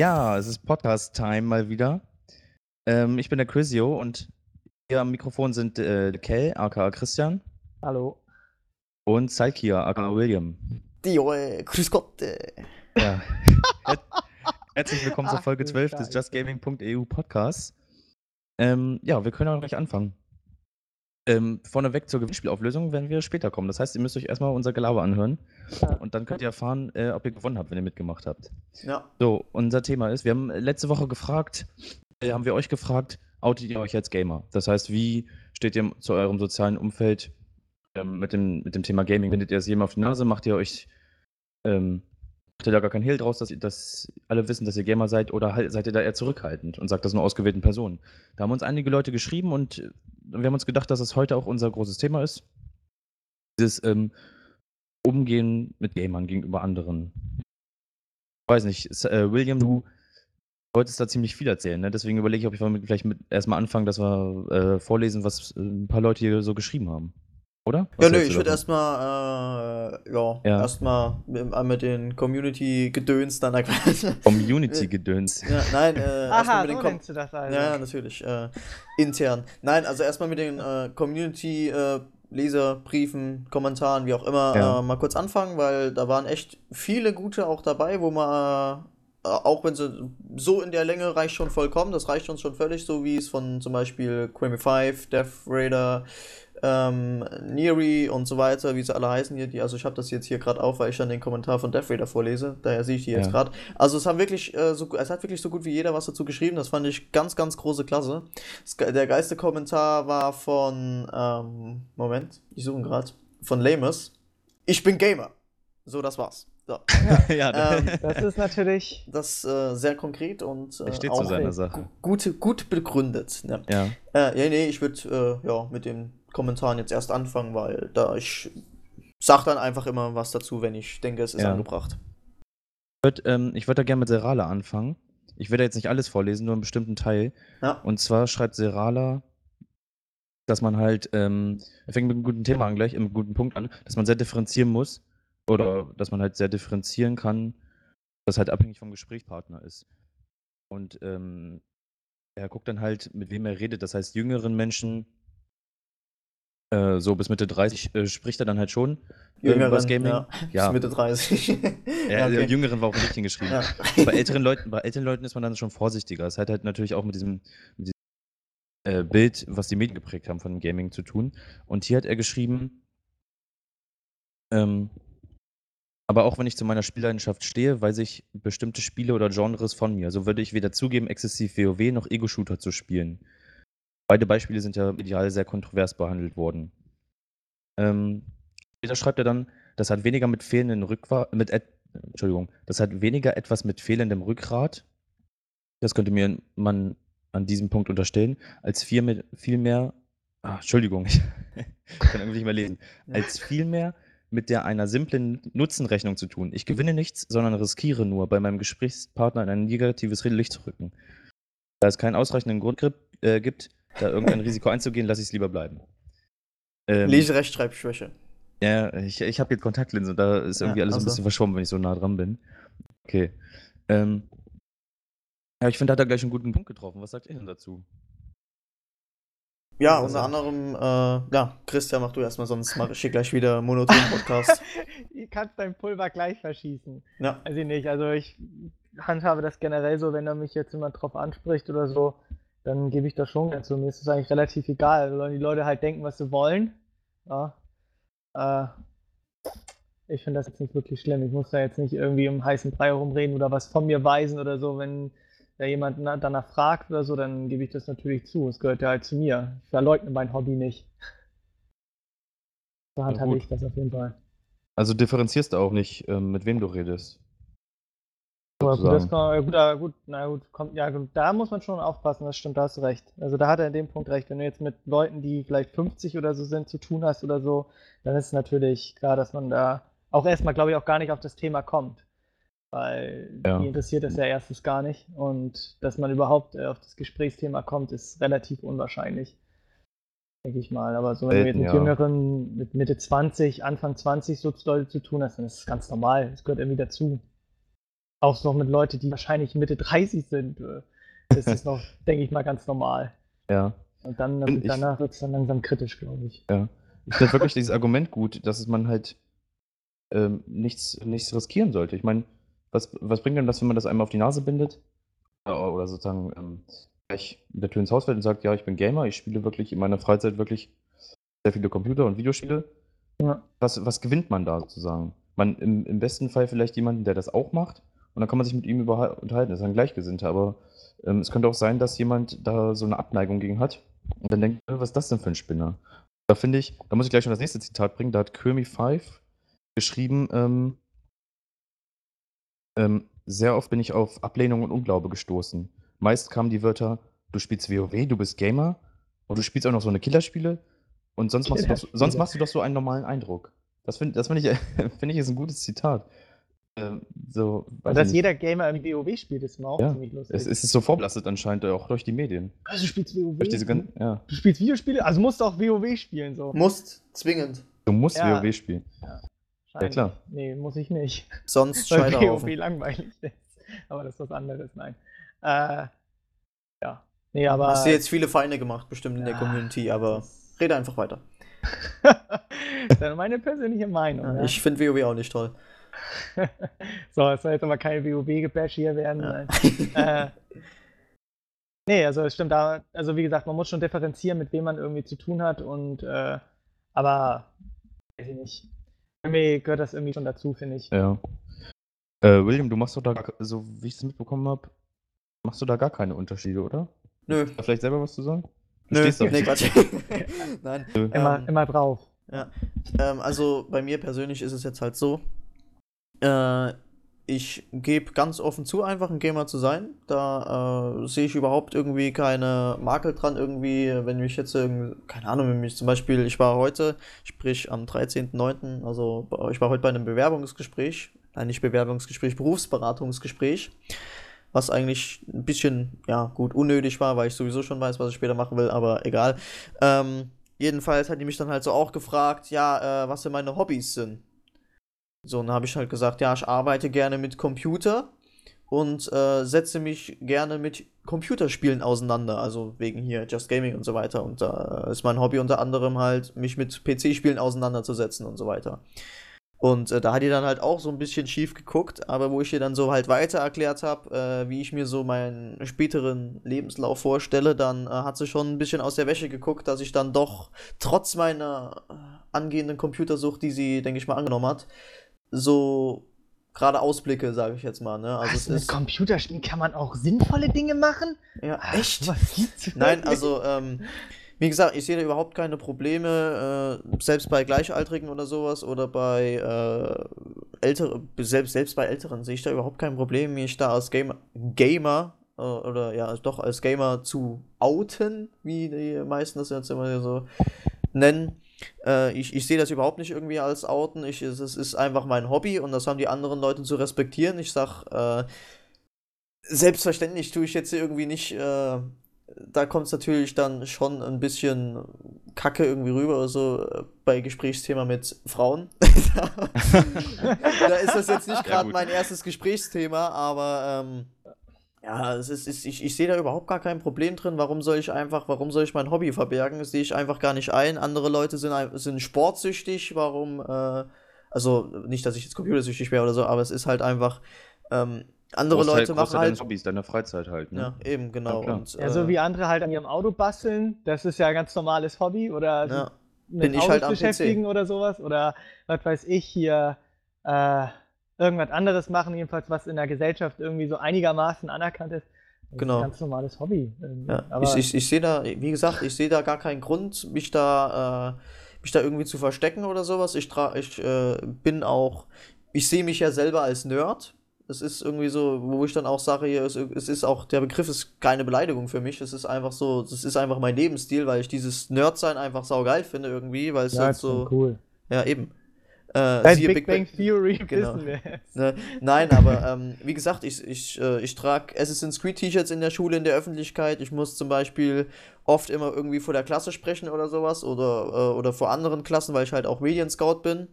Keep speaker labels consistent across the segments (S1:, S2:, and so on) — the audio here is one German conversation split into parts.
S1: Ja, es ist Podcast-Time mal wieder. Ähm, ich bin der Chrisio und hier am Mikrofon sind äh, Kel, aka Christian.
S2: Hallo.
S1: Und Salkia, aka William.
S3: Dio, äh, grüß Gott. Äh.
S1: Ja. Herzlich willkommen zur Folge
S2: du
S1: 12 des justgaming.eu Podcasts. Ähm, ja, wir können auch gleich anfangen. Ähm, vorneweg zur Gewinnspielauflösung werden wir später kommen. Das heißt, ihr müsst euch erstmal unser Gelaber anhören
S2: Ja.
S1: und dann könnt ihr erfahren, äh, ob ihr gewonnen habt, wenn ihr mitgemacht habt.
S3: Ja,
S1: So, unser Thema ist, wir haben letzte Woche gefragt, äh, haben wir euch gefragt, outet ihr euch als Gamer? Das heißt, wie steht ihr zu eurem sozialen Umfeld ähm, mit, dem, mit dem Thema Gaming? Findet ihr es jedem auf die Nase? Macht ihr euch, ähm, macht ihr da gar keinen Hehl draus, dass, ihr, dass alle wissen, dass ihr Gamer seid? Oder halt, seid ihr da eher zurückhaltend und sagt das nur ausgewählten Personen? Da haben uns einige Leute geschrieben und äh, wir haben uns gedacht, dass es heute auch unser großes Thema ist. Dieses ähm, Umgehen mit Gamern gegenüber anderen weiß nicht, äh, William, du wolltest da ziemlich viel erzählen, ne? Deswegen überlege ich, ob ich vielleicht mit erstmal anfangen, dass wir äh, vorlesen, was äh, ein paar Leute hier so geschrieben haben. Oder? Was
S3: ja nö, ich würde erstmal, äh, ja,
S1: Ja.
S3: erstmal mit, äh, mit den Community-Gedöns dann.
S1: Community-Gedöns.
S3: ja, nein, äh, erstmal
S2: Aha,
S3: mit den
S2: so
S3: Com
S2: nennst du das also.
S3: Ja, natürlich, äh, intern. Nein, also erstmal mit den äh, Community, äh, Leserbriefen, Kommentaren, wie auch immer,
S1: Ja.
S3: äh, mal kurz anfangen, weil da waren echt viele gute auch dabei, wo man, äh, auch wenn sie so in der Länge reicht schon vollkommen, das reicht uns schon völlig, so wie es von zum Beispiel Quimmy 5, Death Raider, ähm, Neri und so weiter, wie sie alle heißen hier, die, also ich habe das jetzt hier gerade auf, weil ich dann den Kommentar von Death Raider vorlese, daher sehe ich die jetzt
S1: Ja.
S3: gerade. Also es haben wirklich, äh, so, es hat wirklich so gut wie jeder was dazu geschrieben, das fand ich ganz, ganz große Klasse. Der geilste Kommentar war von, ähm, Moment, ich suche ihn gerade, von Lamus. Ich bin Gamer. So, das war's. So.
S1: ja,
S3: Ähm,
S2: Das ist natürlich.
S3: Das äh, sehr konkret und äh,
S1: steht
S3: auch
S1: zu seiner Sache.
S3: gu- gut, gut begründet. Ne?
S1: Ja.
S3: Äh, ja, nee, ich würde äh, ja, mit den Kommentaren jetzt erst anfangen, weil da ich sag dann einfach immer was dazu, wenn ich denke, es ist
S1: Ja.
S3: angebracht.
S1: Ich würde ähm, würd da gerne mit Serala anfangen. Ich werde jetzt nicht alles vorlesen, nur einen bestimmten Teil.
S3: Ja.
S1: Und zwar schreibt Serala, dass man halt, ähm, er fängt mit einem guten Thema an gleich, mit einem guten Punkt an, dass man sehr differenzieren muss oder dass man halt sehr differenzieren kann, das halt abhängig vom Gesprächspartner ist. Und ähm, er guckt dann halt, mit wem er redet. Das heißt, jüngeren Menschen, äh, so bis Mitte 30, äh, spricht er dann halt schon äh, über das Gaming.
S3: ja.
S1: Ja.
S3: Bis Mitte 30.
S1: Ja,
S3: ja,
S1: der
S3: okay.
S1: Jüngeren war auch richtig geschrieben.
S3: ja.
S1: Bei älteren Leuten, bei älteren Leuten ist man dann schon vorsichtiger. Das hat halt natürlich auch mit diesem, mit diesem äh, Bild, was die Medien geprägt haben von Gaming zu tun. Und hier hat er geschrieben, ähm, aber auch wenn ich zu meiner Spielleidenschaft stehe, weiß ich bestimmte Spiele oder Genres von mir. So würde ich weder zugeben, exzessiv WoW noch Ego-Shooter zu spielen. Beide Beispiele sind ja medial sehr kontrovers behandelt worden. Ähm, später schreibt er dann, das hat weniger mit fehlenden Rückgrat, mit Entschuldigung, das hat weniger etwas mit fehlendem Rückgrat, das könnte mir man an diesem Punkt unterstellen, als viel, mit, viel mehr, ah, Entschuldigung, ich kann irgendwie nicht mehr lesen, als vielmehr mit der einer simplen Nutzenrechnung zu tun. Ich gewinne nichts, sondern riskiere nur, bei meinem Gesprächspartner in ein negatives Licht zu rücken. Da es keinen ausreichenden Grund äh, gibt da irgendein Risiko einzugehen, lasse ich es lieber bleiben. Ähm,
S3: Leserechtschreibschwäche.
S1: ja, ich, ich habe jetzt Kontaktlinsen und da ist irgendwie
S3: Ja,
S1: alles so ein
S3: also.
S1: bisschen verschwommen, wenn ich so nah dran bin. Okay. Ähm, ja, ich finde, da hat er gleich einen guten Punkt getroffen. Was sagt ihr denn dazu?
S3: Ja,
S1: Also-
S3: unter anderem, äh, ja, Christian, mach du erstmal, sonst mache ich hier gleich wieder monoton Podcast.
S2: Du kannst dein Pulver gleich verschießen.
S3: ja.
S2: Weiß ich nicht. Also ich handhabe das generell so, wenn er mich jetzt jemand drauf anspricht oder so, dann gebe ich das schon dazu. Mir ist es eigentlich relativ egal. Sollen die Leute halt denken, was sie wollen. Ja. Äh, ich finde das jetzt nicht wirklich schlimm. Ich muss da jetzt nicht irgendwie um heißen Brei herumreden oder was von mir weisen oder so. Wenn da jemand na- danach fragt oder so, dann gebe ich das natürlich zu. Es gehört ja halt zu mir. Ich verleugne mein Hobby nicht. So handhabe ich das auf jeden Fall.
S1: Also differenzierst du auch nicht, ähm, mit wem du redest.
S2: Gut,
S1: sozusagen.
S2: gut, ja, gut, na gut, kommt, ja, gut, da muss man schon aufpassen, das stimmt, da hast du recht. Also da hat er in dem Punkt recht. Wenn du jetzt mit Leuten, die vielleicht 50 oder so sind, zu tun hast oder so, dann ist es natürlich klar, dass man da auch erstmal, glaube ich, auch gar nicht auf das Thema kommt. Weil
S1: Ja.
S2: die interessiert das ja erstens gar nicht. Und dass man überhaupt äh, auf das Gesprächsthema kommt, ist relativ unwahrscheinlich. Denke ich mal. Aber so, wenn du jetzt mit
S1: ja.
S2: Jüngeren, mit Mitte 20, Anfang 20 so Leute zu tun hast, dann ist es ganz normal. Das gehört irgendwie dazu. Auch noch mit Leuten, die wahrscheinlich Mitte 30 sind. äh, Das ist noch, denke ich mal, ganz normal.
S1: Ja.
S2: Und dann
S1: Bin ich-
S2: danach wird es dann langsam kritisch, glaube ich.
S1: Ich finde wirklich dieses Argument gut, dass man halt ähm, nichts, nichts riskieren sollte. Ich meine, was, was bringt denn das, wenn man das einmal auf die Nase bindet? Oder, oder sozusagen ähm, gleich in der Tür ins Haus fällt und sagt, ja, ich bin Gamer, ich spiele wirklich in meiner Freizeit wirklich sehr viele Computer- und Videospiele.
S2: Ja.
S1: Was, was gewinnt man da sozusagen? Man im, im besten Fall vielleicht jemanden, der das auch macht und dann kann man sich mit ihm unterhalten. Das ist ein Gleichgesinnter, aber ähm, es könnte auch sein, dass jemand da so eine Abneigung gegen hat und dann denkt, äh, was ist das denn für ein Spinner? Da finde ich, da muss ich gleich schon das nächste Zitat bringen. Da hat Kirby Five geschrieben, ähm, ähm, sehr oft bin ich auf Ablehnung und Unglaube gestoßen. Meist kamen die Wörter, du spielst WoW, du bist Gamer und du spielst auch noch so eine Killerspiele und sonst machst, du doch, sonst machst du doch so einen normalen Eindruck. Das finde das find ich, find ich ist ein gutes Zitat. Ähm, so,
S2: Und dass jeder Gamer irgendwie WoW spielt, ist mir auch
S1: Ja,
S2: ziemlich lustig.
S1: es, es ist so vorbelastet anscheinend, auch durch die Medien.
S2: also, du spielst WoW?
S1: Durch diese ganzen, ja.
S2: du spielst Videospiele? Also musst du auch WoW spielen, so.
S3: Musst, zwingend.
S1: Du musst
S2: Ja.
S1: WoW spielen.
S2: Wahrscheinlich.
S1: klar.
S2: Nee, muss ich nicht.
S3: Sonst
S2: Weil WoW langweilig ist. Aber das ist was anderes, nein. Äh, ja. Nee, aber.
S3: Hast du jetzt viele Feinde gemacht, bestimmt in der
S2: Ja,
S3: Community, aber rede einfach weiter.
S2: das ist ja meine persönliche Meinung. Ja,
S3: Ich finde WoW auch nicht toll.
S2: so, es soll jetzt aber kein WoW-Gebash hier werden.
S3: Ja.
S2: Nein. äh, nee, also es stimmt da, also wie gesagt, man muss schon differenzieren, mit wem man irgendwie zu tun hat und äh, aber weiß ich nicht. Irgendwie gehört das irgendwie schon dazu, finde ich.
S1: Ja. Äh, William, du machst doch da, gar- so wie ich es mitbekommen habe, machst du da gar keine Unterschiede, oder?
S3: Nö.
S1: Da vielleicht selber was zu sagen? Du
S3: Nö, nee, Quatsch. Nein.
S2: Immer,
S3: ähm,
S2: immer drauf.
S3: Ähm, also bei mir persönlich ist es jetzt halt so, äh, ich gebe ganz offen zu, einfach ein Gamer zu sein. Da äh, sehe ich überhaupt irgendwie keine Makel dran, irgendwie, wenn mich jetzt irgendwie, keine Ahnung, wenn mich zum Beispiel, ich war heute, sprich am 13.09., also ich war heute bei einem Bewerbungsgespräch, nein, nicht Bewerbungsgespräch, Berufsberatungsgespräch, was eigentlich ein bisschen, ja, gut, unnötig war, weil ich sowieso schon weiß, was ich später machen will, aber egal. Ähm, jedenfalls hat die mich dann halt so auch gefragt, ja, äh, was denn meine Hobbys sind. So, und dann habe ich halt gesagt, ja, ich arbeite gerne mit Computer und äh, setze mich gerne mit Computerspielen auseinander, also wegen hier Just Gaming und so weiter. Und da ist mein Hobby unter anderem halt, mich mit PC-Spielen auseinanderzusetzen und so weiter. Und äh, da hat die dann halt auch so ein bisschen schief geguckt, aber wo ich ihr dann so halt weiter erklärt habe, äh, wie ich mir so meinen späteren Lebenslauf vorstelle, dann äh, hat sie schon ein bisschen aus der Wäsche geguckt, dass ich dann doch trotz meiner äh, angehenden Computersucht, die sie, denke ich mal, angenommen hat, so gerade Ausblicke, sage ich jetzt mal. Ne? Also
S2: Was, mit Computerspielen kann man auch sinnvolle Dinge machen?
S3: ja
S2: Ach,
S3: echt.
S2: Was gibt's
S3: Nein, also, ähm, wie gesagt, ich sehe da überhaupt keine Probleme, äh, selbst bei Gleichaltrigen oder sowas oder bei äh, älteren, selbst, selbst bei Älteren sehe ich da überhaupt kein Problem, mich da als Gamer, Gamer äh, oder ja, doch als Gamer zu outen, wie die meisten das jetzt immer so nennen. Äh, ich, ich sehe das überhaupt nicht irgendwie als Outen. Ich, es, es ist einfach mein Hobby und das haben die anderen Leute zu respektieren. Ich sag, äh, selbstverständlich tue ich jetzt irgendwie nicht, äh, da kommt es natürlich dann schon ein bisschen Kacke irgendwie rüber oder so äh, bei Gesprächsthema mit Frauen. da ist das jetzt nicht
S1: Ja,
S3: gerade
S1: gut.
S3: mein erstes Gesprächsthema, aber ähm, ja, es ist, ist, ich, ich sehe da überhaupt gar kein Problem drin. Warum soll ich einfach, warum soll ich mein Hobby verbergen? Das sehe ich einfach gar nicht ein. Andere Leute sind, sind sportsüchtig. Warum, äh, also nicht, dass ich jetzt computersüchtig wäre oder so, aber es ist halt einfach, ähm, andere
S1: Großteil-
S3: Leute machen halt.
S1: Hobbys, deiner Freizeit halt, ne?
S3: Ja, eben, genau.
S1: Ja,
S3: und,
S2: Ja, so
S3: äh,
S2: wie andere halt an ihrem Auto basteln, das ist ja ein ganz normales Hobby oder
S3: ja,
S2: mit
S3: bin ich
S2: Autos
S3: halt am PC.
S2: beschäftigen oder sowas oder was weiß ich hier äh, irgendwas anderes machen, jedenfalls was in der Gesellschaft irgendwie so einigermaßen anerkannt ist. Das
S3: Genau.
S2: ist ein ganz normales Hobby. irgendwie.
S3: Ja, ich, ich, ich sehe da, wie gesagt, ich sehe da gar keinen Grund, mich da, äh, mich da irgendwie zu verstecken oder sowas. Ich, tra ich äh, bin auch, ich sehe mich ja selber als Nerd. Es ist irgendwie so, wo ich dann auch sage, hier, es, es ist auch, der Begriff ist keine Beleidigung für mich. Es ist einfach so, das ist einfach mein Lebensstil, weil ich dieses Nerd-Sein einfach saugeil finde irgendwie, weil es
S2: ja,
S3: halt so,
S2: cool.
S3: ja eben. Äh, siehe
S2: Big, Bang Theory
S3: Genau.
S2: wissen wir es.
S3: Ne? Nein, aber ähm, wie gesagt, ich, ich, äh, ich trage Assassin's Creed T-Shirts in der Schule, in der Öffentlichkeit. Ich muss zum Beispiel oft immer irgendwie vor der Klasse sprechen oder sowas oder, äh, oder vor anderen Klassen, weil ich halt auch Medienscout bin.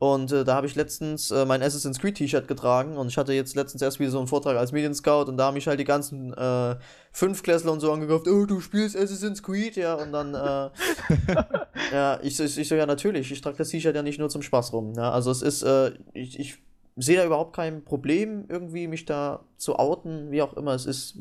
S3: Und äh, da habe ich letztens äh, mein Assassin's Creed T-Shirt getragen und ich hatte jetzt letztens erst wieder so einen Vortrag als Medienscout und da haben mich halt die ganzen äh, Fünfklässler und so angekauft, oh, du spielst Assassin's Creed, ja, und dann, äh, ja, ich, ich, ich so, ja, natürlich, ich trage das T-Shirt ja nicht nur zum Spaß rum, ja, also es ist, äh, ich, ich sehe da überhaupt kein Problem, irgendwie mich da zu outen, wie auch immer, es ist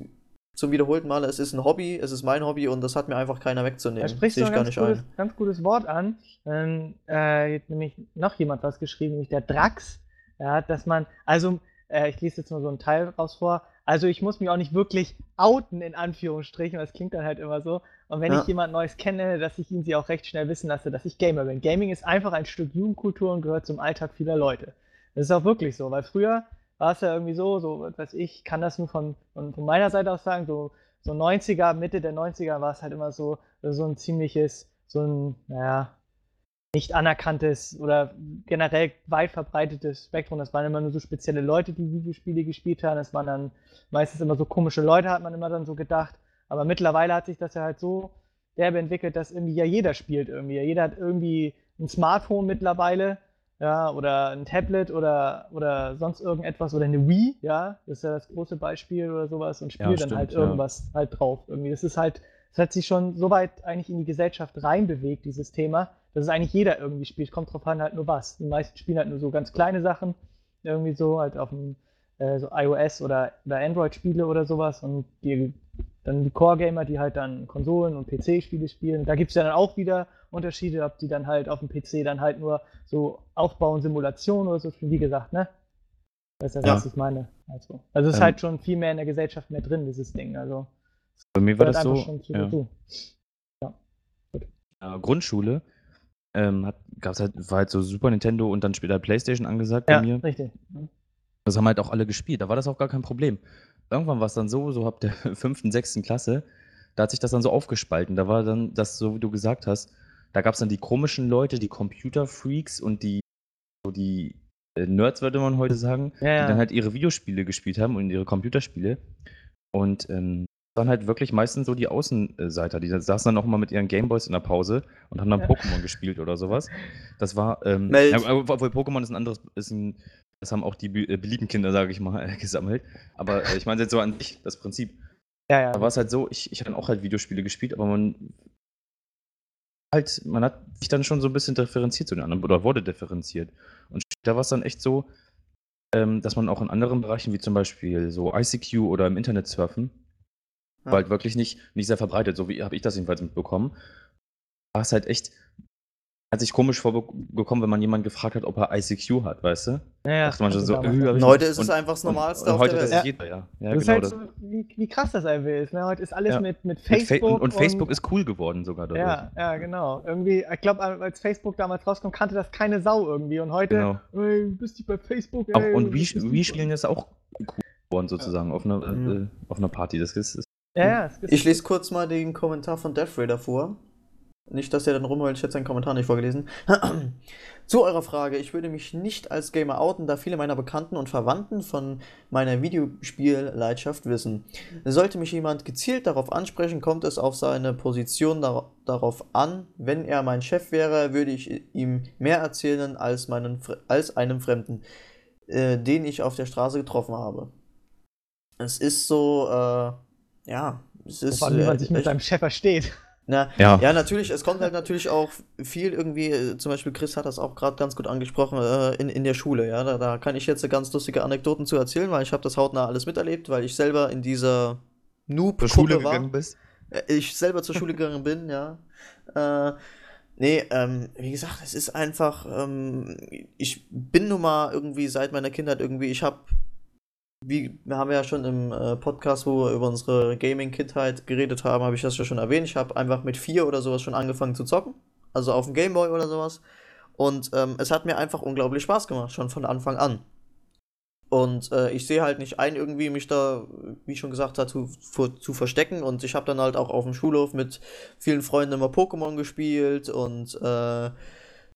S3: zum wiederholten Male, es ist ein Hobby, es ist mein Hobby und das hat mir einfach keiner wegzunehmen.
S2: Da sprichst du ein ganz gutes, ganz gutes, Wort an. Ähm, äh, jetzt nämlich noch jemand was geschrieben, nämlich der Drax. Ja, dass man, also, äh, ich lese jetzt nur so einen Teil raus vor. Also, ich muss mich auch nicht wirklich outen, in Anführungsstrichen, das klingt dann halt immer so. Und wenn ja. ich jemand Neues kenne, dass ich ihn sie auch recht schnell wissen lasse, dass ich Gamer bin. Gaming ist einfach ein Stück Jugendkultur und gehört zum Alltag vieler Leute. Das ist auch wirklich so, weil früher war es ja irgendwie so, so, weiß ich, kann das nur von, von, von meiner Seite aus sagen, so, so 90er, Mitte der 90er war es halt immer so, so ein ziemliches, so ein, naja, nicht anerkanntes oder generell weit verbreitetes Spektrum. Das waren immer nur so spezielle Leute, die Videospiele gespielt haben. Das waren dann meistens immer so komische Leute, hat man immer dann so gedacht. Aber mittlerweile hat sich das ja halt so derbe entwickelt, dass irgendwie ja jeder spielt irgendwie. Jeder hat irgendwie ein Smartphone mittlerweile ja, oder ein Tablet oder, oder sonst irgendetwas oder eine Wii, ja, das ist ja das große Beispiel oder sowas und spielt ja, dann halt irgendwas ja. halt drauf. Irgendwie, das ist halt, das hat sich schon so weit eigentlich in die Gesellschaft reinbewegt, dieses Thema, dass es eigentlich jeder irgendwie spielt. Kommt drauf an, halt nur was. Die meisten spielen halt nur so ganz kleine Sachen, irgendwie so, halt auf dem äh, so iOS oder, oder Android-Spiele oder sowas und die dann die Core-Gamer, die halt dann Konsolen- und PC-Spiele spielen. Da gibt es ja dann auch wieder Unterschiede, ob die dann halt auf dem PC dann halt nur so aufbauen, Simulationen oder so. Wie gesagt, ne? Das ist das, ja. was ich meine. Also, also es ist ähm, halt schon viel mehr in der Gesellschaft mehr drin, dieses Ding. Also
S1: bei mir war das so. Ja. Ja. Äh, Grundschule ähm, hat, gab's halt, war halt so Super Nintendo und dann später Playstation angesagt
S2: ja,
S1: bei mir.
S2: Richtig.
S1: Das haben halt auch alle gespielt. Da war das auch gar kein Problem irgendwann war es dann so, so ab der fünften, sechsten Klasse, da hat sich das dann so aufgespalten. Da war dann das, so wie du gesagt hast, da gab es dann die komischen Leute, die Computerfreaks und die, so die äh, Nerds, würde man heute sagen, ja, ja. die dann halt ihre Videospiele gespielt haben und ihre Computerspiele. Und ähm, waren halt wirklich meistens so die Außenseiter, die saßen dann auch mal mit ihren Gameboys in der Pause und haben dann ja. Pokémon gespielt oder sowas. Das war, ähm, ja, obwohl Pokémon ist ein anderes, ist ein das haben auch die äh, beliebten Kinder, sage ich mal, gesammelt. Aber äh, ich meine jetzt so an sich, das Prinzip. Ja, ja. Da war es halt so, ich, ich habe dann auch halt Videospiele gespielt, aber man halt, man hat sich dann schon so ein bisschen differenziert zu den anderen oder wurde differenziert. Und da war es dann echt so, ähm, dass man auch in anderen Bereichen, wie zum Beispiel so ICQ oder im Internet surfen, ja. halt wirklich nicht, nicht sehr verbreitet, so wie habe ich das jedenfalls mitbekommen. War es halt echt hat sich komisch vorgekommen, wenn man jemanden gefragt hat, ob er ICQ hat, weißt du?
S2: Ja, ja. Dachte man
S3: schon so, äh, heute ist es einfach das Normalste
S1: und, und heute das ja. jeder, ja. ja
S2: das genau ist halt so, wie, wie, krass das einfach ist. Ne? Heute ist alles ja. mit, mit Facebook. Mit
S1: und, und, Facebook ist cool geworden sogar dadurch.
S2: Ja, ja, genau. Irgendwie, ich glaube, als Facebook damals rauskam, kannte das keine Sau irgendwie. Und heute, genau. ey, bist du bei Facebook, ey,
S1: auch, Und wie spielen ist auch cool geworden sozusagen auf einer, mhm. äh, auf einer Party. Das ist, ist
S3: ja, ja, ich lese kurz mal den Kommentar von Death Raider vor. Nicht, dass er dann rumheult, ich hätte seinen Kommentar nicht vorgelesen. Zu eurer Frage, ich würde mich nicht als Gamer outen, da viele meiner Bekannten und Verwandten von meiner Videospielleidenschaft wissen. Sollte mich jemand gezielt darauf ansprechen, kommt es auf seine Position dar darauf an. Wenn er mein Chef wäre, würde ich ihm mehr erzählen als, meinen, als einem Fremden, äh, den ich auf der Straße getroffen habe. Es ist so, äh, ja, es ist.
S2: Vor allem, wie man äh, sich mit seinem Chef versteht.
S3: Na, ja. ja, natürlich, es kommt halt natürlich auch viel irgendwie, äh, zum Beispiel Chris hat das auch gerade ganz gut angesprochen, äh, in, in der Schule, ja, da, da kann ich jetzt ganz lustige Anekdoten zu erzählen, weil ich habe das hautnah alles miterlebt, weil ich selber in dieser Noob-Schule war. Gegangen bist? Äh, ich selber zur Schule gegangen bin, ja. Äh, nee, ähm, wie gesagt, es ist einfach, ähm, ich bin nun mal irgendwie seit meiner Kindheit irgendwie, ich habe wie wir haben ja schon im äh, Podcast, wo wir über unsere Gaming-Kindheit geredet haben, habe ich das ja schon erwähnt. Ich habe einfach mit vier oder sowas schon angefangen zu zocken. Also auf dem Gameboy oder sowas. Und ähm, es hat mir einfach unglaublich Spaß gemacht, schon von Anfang an. Und äh, ich sehe halt nicht ein, irgendwie mich da, wie schon gesagt habe, zu, zu verstecken. Und ich habe dann halt auch auf dem Schulhof mit vielen Freunden immer Pokémon gespielt und äh,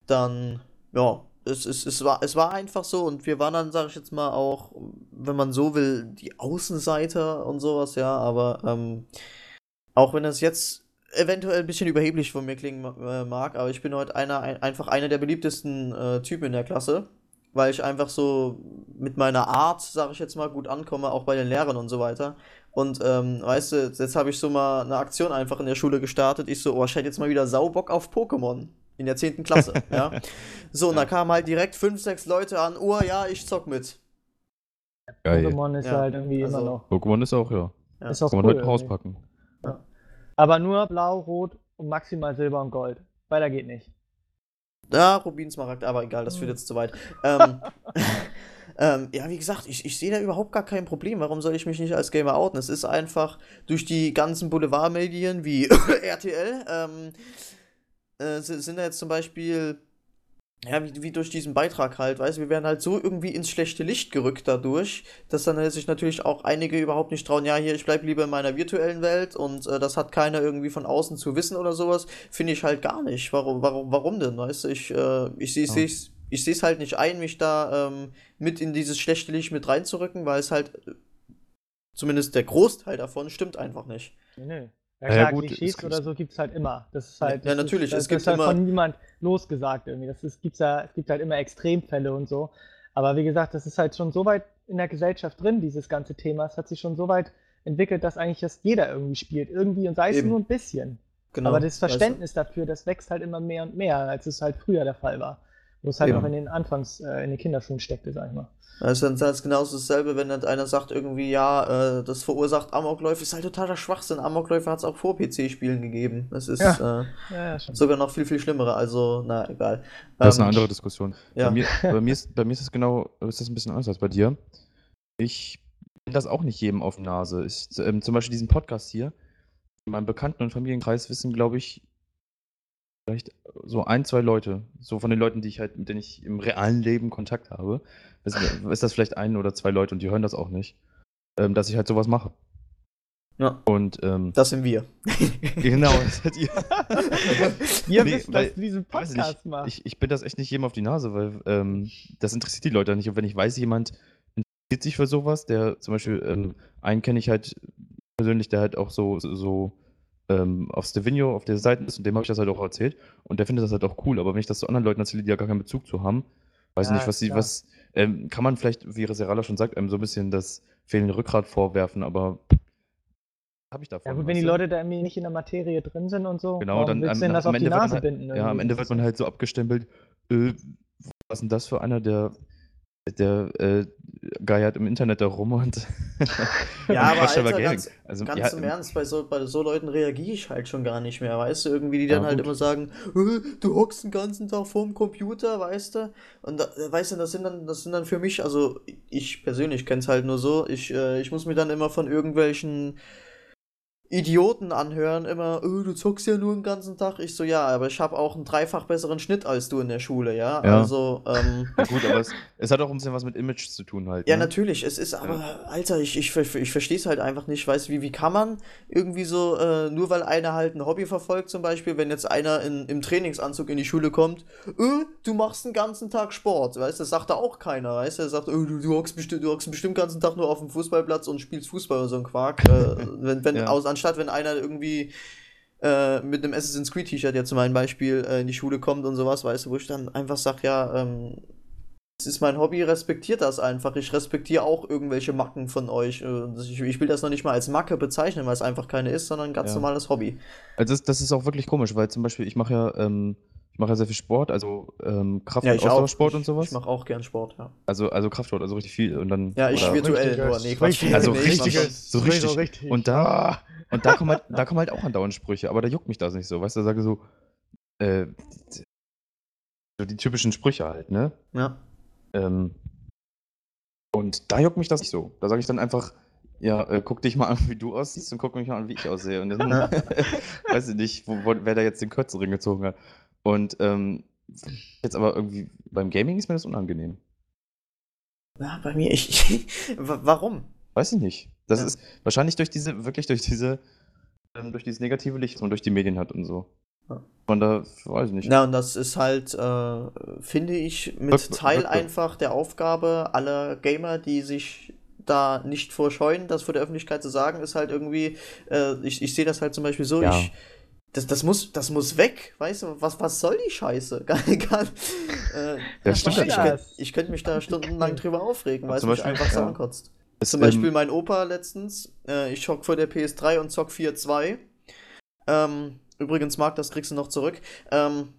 S3: dann, ja, es, es, es, war, es war einfach so und wir waren dann, sag ich jetzt mal, auch, wenn man so will, die Außenseiter und sowas, ja, aber ähm, auch wenn es jetzt eventuell ein bisschen überheblich von mir klingen äh, mag, aber ich bin heute einer, ein, einfach einer der beliebtesten äh, Typen in der Klasse, weil ich einfach so mit meiner Art, sage ich jetzt mal, gut ankomme, auch bei den Lehrern und so weiter. Und ähm, weißt du, jetzt habe ich so mal eine Aktion einfach in der Schule gestartet. Ich so, oh, ich hätte jetzt mal wieder Saubock auf Pokémon in der 10. Klasse, ja. So, und da kamen halt direkt fünf, sechs Leute an, oh ja, ich zock mit.
S1: Geil.
S2: Pokémon ist
S3: Ja,
S2: halt irgendwie
S3: also-
S2: immer noch.
S1: Pokémon ist auch, ja.
S3: Ja.
S2: Ist auch
S1: Kann man
S2: cool
S1: heute
S2: irgendwie.
S1: rauspacken.
S2: Aber nur blau, rot und maximal Silber und Gold. Weiter geht nicht.
S3: Ja, Rubin, Smaragd, aber egal, das führt jetzt zu weit. Ähm, ähm, ja, wie gesagt, ich, ich sehe da überhaupt gar kein Problem. Warum soll ich mich nicht als Gamer outen? Es ist einfach durch die ganzen Boulevardmedien wie RTL, ähm, äh, si- sind da jetzt zum Beispiel, ja, wie, wie durch diesen Beitrag halt, weißt du, wir werden halt so irgendwie ins schlechte Licht gerückt dadurch, dass dann sich natürlich auch einige überhaupt nicht trauen, ja, hier, ich bleib lieber in meiner virtuellen Welt und äh, das hat keiner irgendwie von außen zu wissen oder sowas, finde ich halt gar nicht. Warum, warum, warum denn, weißt du, ich, äh, ich sehe es ich sehe es halt nicht ein, mich da ähm, mit in dieses schlechte Licht mit reinzurücken, weil es halt, äh, zumindest der Großteil davon, stimmt einfach nicht.
S2: Nee, Ja,
S1: Ja,
S2: klar,
S1: gut,
S2: Klischees
S1: es-
S2: oder so gibt es halt immer. Das ist halt.
S3: Ja,
S2: das
S3: natürlich,
S2: Ist, das
S3: es gibt
S2: ist halt
S3: immer-
S2: von niemand losgesagt irgendwie. Das ist, gibt's ja, es gibt halt immer Extremfälle und so. Aber wie gesagt, das ist halt schon so weit in der Gesellschaft drin, dieses ganze Thema. Es hat sich schon so weit entwickelt, dass eigentlich das jeder irgendwie spielt. Irgendwie und sei es
S3: Eben.
S2: nur ein bisschen.
S3: Genau.
S2: Aber das
S3: weißt du?
S2: Verständnis dafür, das wächst halt immer mehr und mehr, als es halt früher der Fall war. Wo es halt
S3: Ja.
S2: noch in den Anfangs, äh, in den Kinderschuhen steckte, sag ich mal.
S3: Das ist dann halt genauso dasselbe, wenn dann einer sagt irgendwie, ja, äh, das verursacht Amokläufe, ist halt totaler Schwachsinn. Amokläufe hat es auch vor PC-Spielen gegeben. Das ist
S2: Ja.
S3: äh,
S2: Ja, ja,
S3: sogar noch viel, viel schlimmere, also, na, egal.
S1: Das ist eine
S3: Ähm,
S1: andere Diskussion.
S3: ja.
S1: Bei, mir, bei, mir ist, bei mir ist es genau, ist das ein bisschen anders als bei dir. Ich bin das auch nicht jedem auf die Nase. Ich, ähm, zum Beispiel diesen Podcast hier. In meinem Bekannten- und Familienkreis wissen, glaube ich, vielleicht so ein, zwei Leute, so von den Leuten, die ich halt, mit denen ich im realen Leben Kontakt habe, ist, ist das vielleicht ein oder zwei Leute und die hören das auch nicht, ähm, dass ich halt sowas mache.
S3: Ja,
S1: Und ähm,
S3: das sind wir.
S1: genau, das seid ihr.
S2: Ihr
S1: Nee,
S2: wisst,
S1: weil-
S2: dass du diesen Podcast machst.
S1: Ich, ich bin das echt nicht jedem auf die Nase, weil ähm, das interessiert die Leute nicht. Und wenn ich weiß, jemand interessiert sich für sowas, der zum Beispiel, ähm, einen kenne ich halt persönlich, der halt auch so, so ähm, auf Stevino, auf der Seite ist und dem habe ich das halt auch erzählt und der findet das halt auch cool. Aber wenn ich das zu anderen Leuten erzähle, die ja gar keinen Bezug zu haben, weiß
S2: Ja,
S1: nicht, was sie, was, ähm, kann man vielleicht, wie Reserala schon sagt, einem so ein bisschen das fehlende Rückgrat vorwerfen, aber habe ich davon.
S2: Ja gut, wenn die
S1: du?
S2: Leute da irgendwie nicht in der Materie drin sind und so,
S1: Genau, dann
S2: willst
S1: am,
S2: du denn das
S1: am
S2: auf die
S1: Ende man
S2: Nase
S1: halt,
S2: binden?
S1: Ja, am? Ende wird man halt so abgestempelt, äh, was ist denn das für einer, der, der äh, geiert im Internet da rum und
S3: Ja, aber Alter,
S1: Gaming.
S3: ganz-
S1: also,
S3: Ganz
S1: ja,
S3: im Ernst, bei so, bei so Leuten reagiere ich halt schon gar nicht mehr, weißt du? Irgendwie, die dann
S1: Ja,
S3: halt
S1: gut.
S3: immer sagen, "Äh, du hockst den ganzen Tag vorm Computer, weißt du? Und da, weißt du, das sind dann, das sind dann für mich, also ich persönlich kenne es halt nur so, ich, äh, ich muss mir dann immer von irgendwelchen Idioten anhören, immer, "Äh, du zockst ja nur den ganzen Tag. Ich so, ja, aber ich habe auch einen dreifach besseren Schnitt als du in der Schule, ja?
S1: Ja.
S3: Also, ähm,
S1: ja, gut, aber es, es hat auch ein bisschen was mit Image zu tun halt.
S3: ja,
S1: ne?
S3: natürlich. Es ist aber, Alter, ich, ich, ich verstehe es halt einfach nicht. Weißt du, wie, wie kann man irgendwie so, äh, nur weil einer halt ein Hobby verfolgt, zum Beispiel, wenn jetzt einer in, im Trainingsanzug in die Schule kommt, äh, du machst den ganzen Tag Sport, weißt du, das sagt da auch keiner, weißt du, er sagt, äh, du, du, hockst bestimmt, du hockst bestimmt den ganzen Tag nur auf dem Fußballplatz und spielst Fußball oder so ein Quark. Äh, wenn, wenn,
S1: Ja.
S3: aus, anstatt wenn einer irgendwie äh, mit einem Assassin's Creed T-Shirt jetzt zum Beispiel äh, in die Schule kommt und sowas, weißt du, wo ich dann einfach sag, ja, ähm, es ist mein Hobby, respektiert das einfach. Ich respektiere auch irgendwelche Macken von euch. Äh, Ich, ich will das noch nicht mal als Macke bezeichnen, weil es einfach keine ist, sondern ein ganz
S1: Ja.
S3: normales Hobby.
S1: Also das, das ist auch wirklich komisch, weil zum Beispiel ich mache ja, ähm, ich mache ja sehr viel Sport, also ähm, Kraft- und Ausdauersport
S3: Ich-
S1: und sowas.
S3: Ich mache auch gern Sport, ja.
S1: also, also Kraftsport, also richtig viel. Und dann,
S3: Ja, ich virtuell nur. Nee, Quatsch.
S1: Also
S3: Nee,
S1: richtig, so richtig.
S2: richtig.
S1: Und da, und da kommen halt, da kommen halt auch andauernd Sprüche, aber da juckt mich das nicht so. Weißt du, da sage so, äh, so die typischen Sprüche halt, ne?
S3: Ja.
S1: Ähm, und da juckt mich das nicht so. Da sage ich dann einfach, ja, äh, guck dich mal an, wie du aussiehst und guck mich mal an, wie ich aussehe. Und dann weiß ich nicht, wo, wo, wer da jetzt den kürzeren gezogen hat. Und ähm, jetzt aber irgendwie beim Gaming ist mir das unangenehm.
S3: ja, bei mir, ich. Wa- Warum?
S1: Weiß ich nicht. Das
S3: Ja.
S1: ist wahrscheinlich durch diese, wirklich durch diese, ähm, durch dieses negative Licht, das man durch die Medien hat und so.
S3: Ja.
S1: Von da, weiß ich nicht.
S3: Na, und das ist halt, äh, finde ich, mit
S1: Wirkt-
S3: Teil
S1: wirkt-
S3: einfach der Aufgabe aller Gamer, die sich da nicht vorscheuen, das vor der Öffentlichkeit zu sagen, ist halt irgendwie, äh, ich, ich sehe das halt zum Beispiel so,
S1: Ja.
S3: ich das, das, muss, das muss weg, weißt du? Was, was soll die Scheiße? Gar, gar, äh,
S1: Das stimmt
S3: ich,
S2: ja.
S3: könnte ich könnte mich da stundenlang drüber aufregen, weil es mich einfach
S1: ja.
S3: ankotzt. Zum Beispiel
S1: ähm,
S3: mein Opa letztens, äh, ich schock vor der PS3 und zock 4.2. Ähm, übrigens, Marc, das kriegst du noch zurück. Ähm,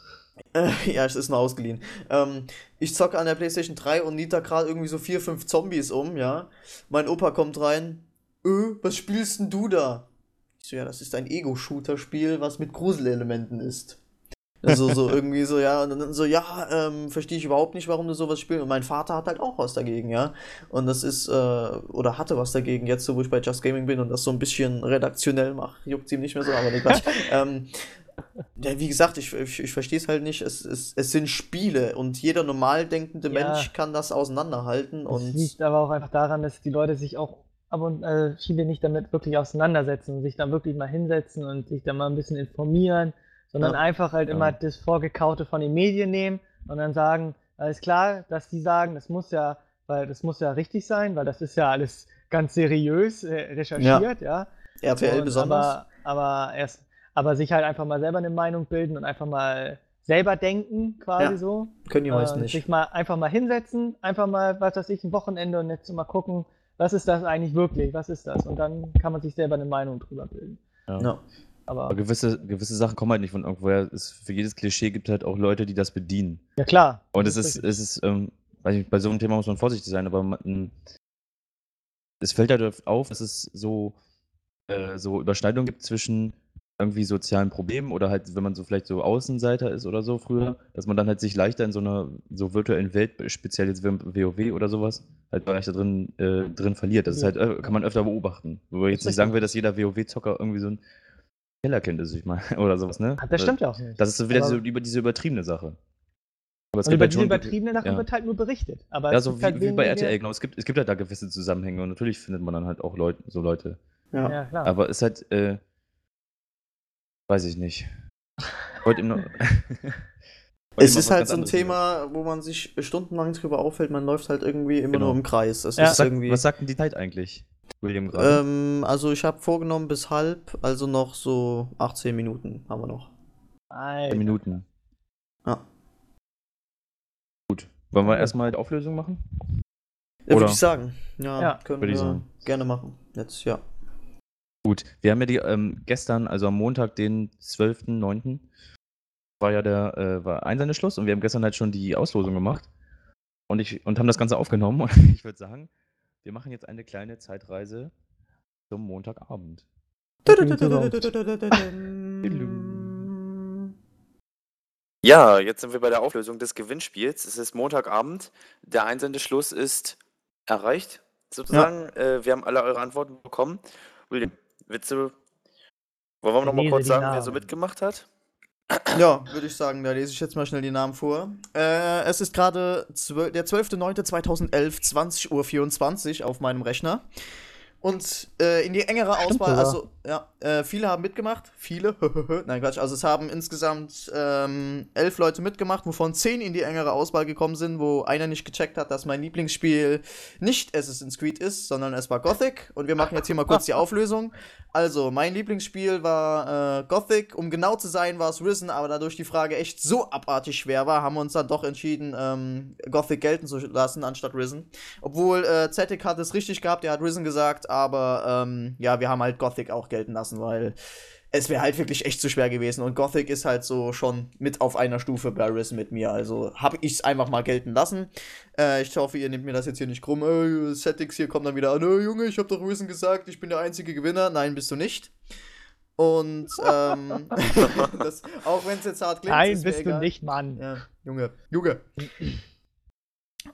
S3: äh, ja, es ist nur ausgeliehen. Ähm, ich zocke an der PlayStation 3 und nieder gerade irgendwie so vier, fünf Zombies um, ja. Mein Opa kommt rein. Öh, was spielst denn du da? Ich so, ja, das ist ein Ego-Shooter-Spiel, was mit Gruselelementen ist. Also so irgendwie so, ja, und dann so, ja, ähm, verstehe ich überhaupt nicht, warum du sowas spielst. Und mein Vater hat halt auch was dagegen, ja. Und das ist, äh, oder hatte was dagegen, jetzt so, wo ich bei Just Gaming bin und das so ein bisschen redaktionell mache. Juckt ihm nicht mehr so, aber nee, Quatsch. ähm, ja, wie gesagt, ich, ich, ich verstehe es halt nicht. Es, es, es sind Spiele und jeder normal denkende
S2: Ja.
S3: Mensch kann das auseinanderhalten.
S2: Das
S3: Und
S2: liegt aber auch einfach daran, dass die Leute sich auch ab und äh, viele nicht damit wirklich auseinandersetzen und sich dann wirklich mal hinsetzen und sich dann mal ein bisschen informieren, sondern
S3: Ja.
S2: einfach halt
S1: Ja.
S2: immer das Vorgekaute von den Medien nehmen und dann sagen, alles klar, dass die sagen, das muss ja, weil das muss ja richtig sein, weil das ist ja alles ganz seriös äh, recherchiert, ja.
S3: RTL
S2: Und
S3: besonders.
S2: Aber, aber erst, aber sich halt einfach mal selber eine Meinung bilden und einfach mal selber denken, quasi
S3: Ja,
S2: so.
S3: können die meisten
S2: Äh,
S3: nicht.
S2: Sich mal einfach mal hinsetzen, einfach mal, was weiß ich, ein Wochenende und jetzt mal gucken, was ist das eigentlich wirklich, was ist das? Und dann kann man sich selber eine Meinung drüber bilden.
S1: ja.
S3: Ja.
S2: Aber
S1: Aber gewisse, gewisse Sachen kommen halt nicht von irgendwoher. Es, für jedes Klischee gibt halt auch Leute, die das bedienen.
S2: ja klar.
S1: Und es ist, es ist, ähm, nicht, bei so einem Thema muss man vorsichtig sein, aber man, es fällt halt auf, dass es so, äh, so Überschneidungen gibt zwischen irgendwie sozialen Problemen oder halt, wenn man so vielleicht so Außenseiter ist oder so früher, dass man dann halt sich leichter in so einer so virtuellen Welt, speziell jetzt WoW oder sowas, halt leichter drin, äh, drin verliert. Das ist halt, äh, kann man öfter beobachten. Wo ich jetzt nicht sagen will, dass jeder WoW-Zocker irgendwie so ein Kellerkind ist, ich meine, oder sowas, ne?
S2: Ah, das stimmt ja auch nicht.
S1: Das ist so wieder diese, über diese übertriebene Sache. Aber es
S2: und über
S1: halt
S2: diese übertriebene Sachen
S1: ja.
S2: wird halt nur berichtet. Aber
S1: Ja,
S2: es
S1: so
S2: gibt
S1: wie,
S2: halt
S1: wie bei RTL, genau. Es gibt, es gibt halt da gewisse Zusammenhänge und natürlich findet man dann halt auch Leute, so Leute.
S3: Ja.
S2: Ja, klar.
S1: Aber ist halt, äh, weiß ich nicht. Heute im No- Heute
S3: Es ist halt so ein. Thema, wo man sich stundenlang drüber auffällt, man läuft halt irgendwie immer
S1: Genau.
S3: nur im Kreis. Es
S2: Ja.
S1: Was
S3: ist
S1: sagt,
S3: irgendwie.
S1: was sagt denn die Zeit eigentlich, William gerade?
S3: Ähm, also ich habe vorgenommen bis halb, also noch so 18 Minuten haben wir noch.
S2: Alter.
S1: Minuten.
S3: Ja.
S1: Gut. Wollen wir erstmal die Auflösung machen?
S3: Ja, würde ich sagen. Ja,
S2: Ja.
S3: können wir
S1: sagen.
S3: gerne machen. Jetzt, ja.
S1: Gut. Wir haben ja die ähm, gestern, also am Montag, den 12.09., war ja der äh, war Einsendeschluss und wir haben gestern halt schon die Auslosung gemacht und, ich, und haben das Ganze aufgenommen. Und ich würde sagen, wir machen jetzt eine kleine Zeitreise zum Montagabend.
S4: Ja, jetzt sind wir bei der Auflösung des Gewinnspiels. Es ist Montagabend. Der Einsendeschluss ist erreicht, sozusagen. Äh, wir haben alle eure Antworten bekommen. William, Witze. Wollen wir noch mal
S2: Lese
S4: kurz sagen, wer so
S2: Namen.
S4: mitgemacht hat?
S3: Ja, würde ich sagen, da lese ich jetzt mal schnell die Namen vor. Äh, es ist gerade der 12.09.2011, 20.24 Uhr auf meinem Rechner. Und äh, in die engere
S2: Stimmt
S3: Auswahl,
S2: sogar.
S3: also ja, äh, viele haben mitgemacht, viele, nein Quatsch, also es haben insgesamt ähm, elf Leute mitgemacht, wovon zehn in die engere Auswahl gekommen sind, wo einer nicht gecheckt hat, dass mein Lieblingsspiel nicht Assassin's Creed ist, sondern es war Gothic. Und wir machen jetzt hier mal kurz die Auflösung. Also, mein Lieblingsspiel war äh, Gothic. Um genau zu sein, war es Risen, aber dadurch die Frage echt so abartig schwer war, haben wir uns dann doch entschieden, ähm, Gothic gelten zu lassen anstatt Risen. Obwohl äh, Zetic hat es richtig gehabt, er hat Risen gesagt, aber ähm, ja, wir haben halt Gothic auch gelten lassen, weil es wäre halt wirklich echt zu schwer gewesen. Und Gothic ist halt so schon mit auf einer Stufe bei Risen mit mir. Also habe ich es einfach mal gelten lassen. Äh, ich hoffe, ihr nehmt mir das jetzt hier nicht krumm. Äh, Setix hier kommt dann wieder an. Äh, Junge, ich habe doch Risen gesagt, ich bin der einzige Gewinner. Nein, bist du nicht. Und ähm, das, auch wenn es jetzt hart klingt,
S2: Nein, bist du
S3: egal.
S2: nicht, Mann.
S3: Ja, Junge, Junge.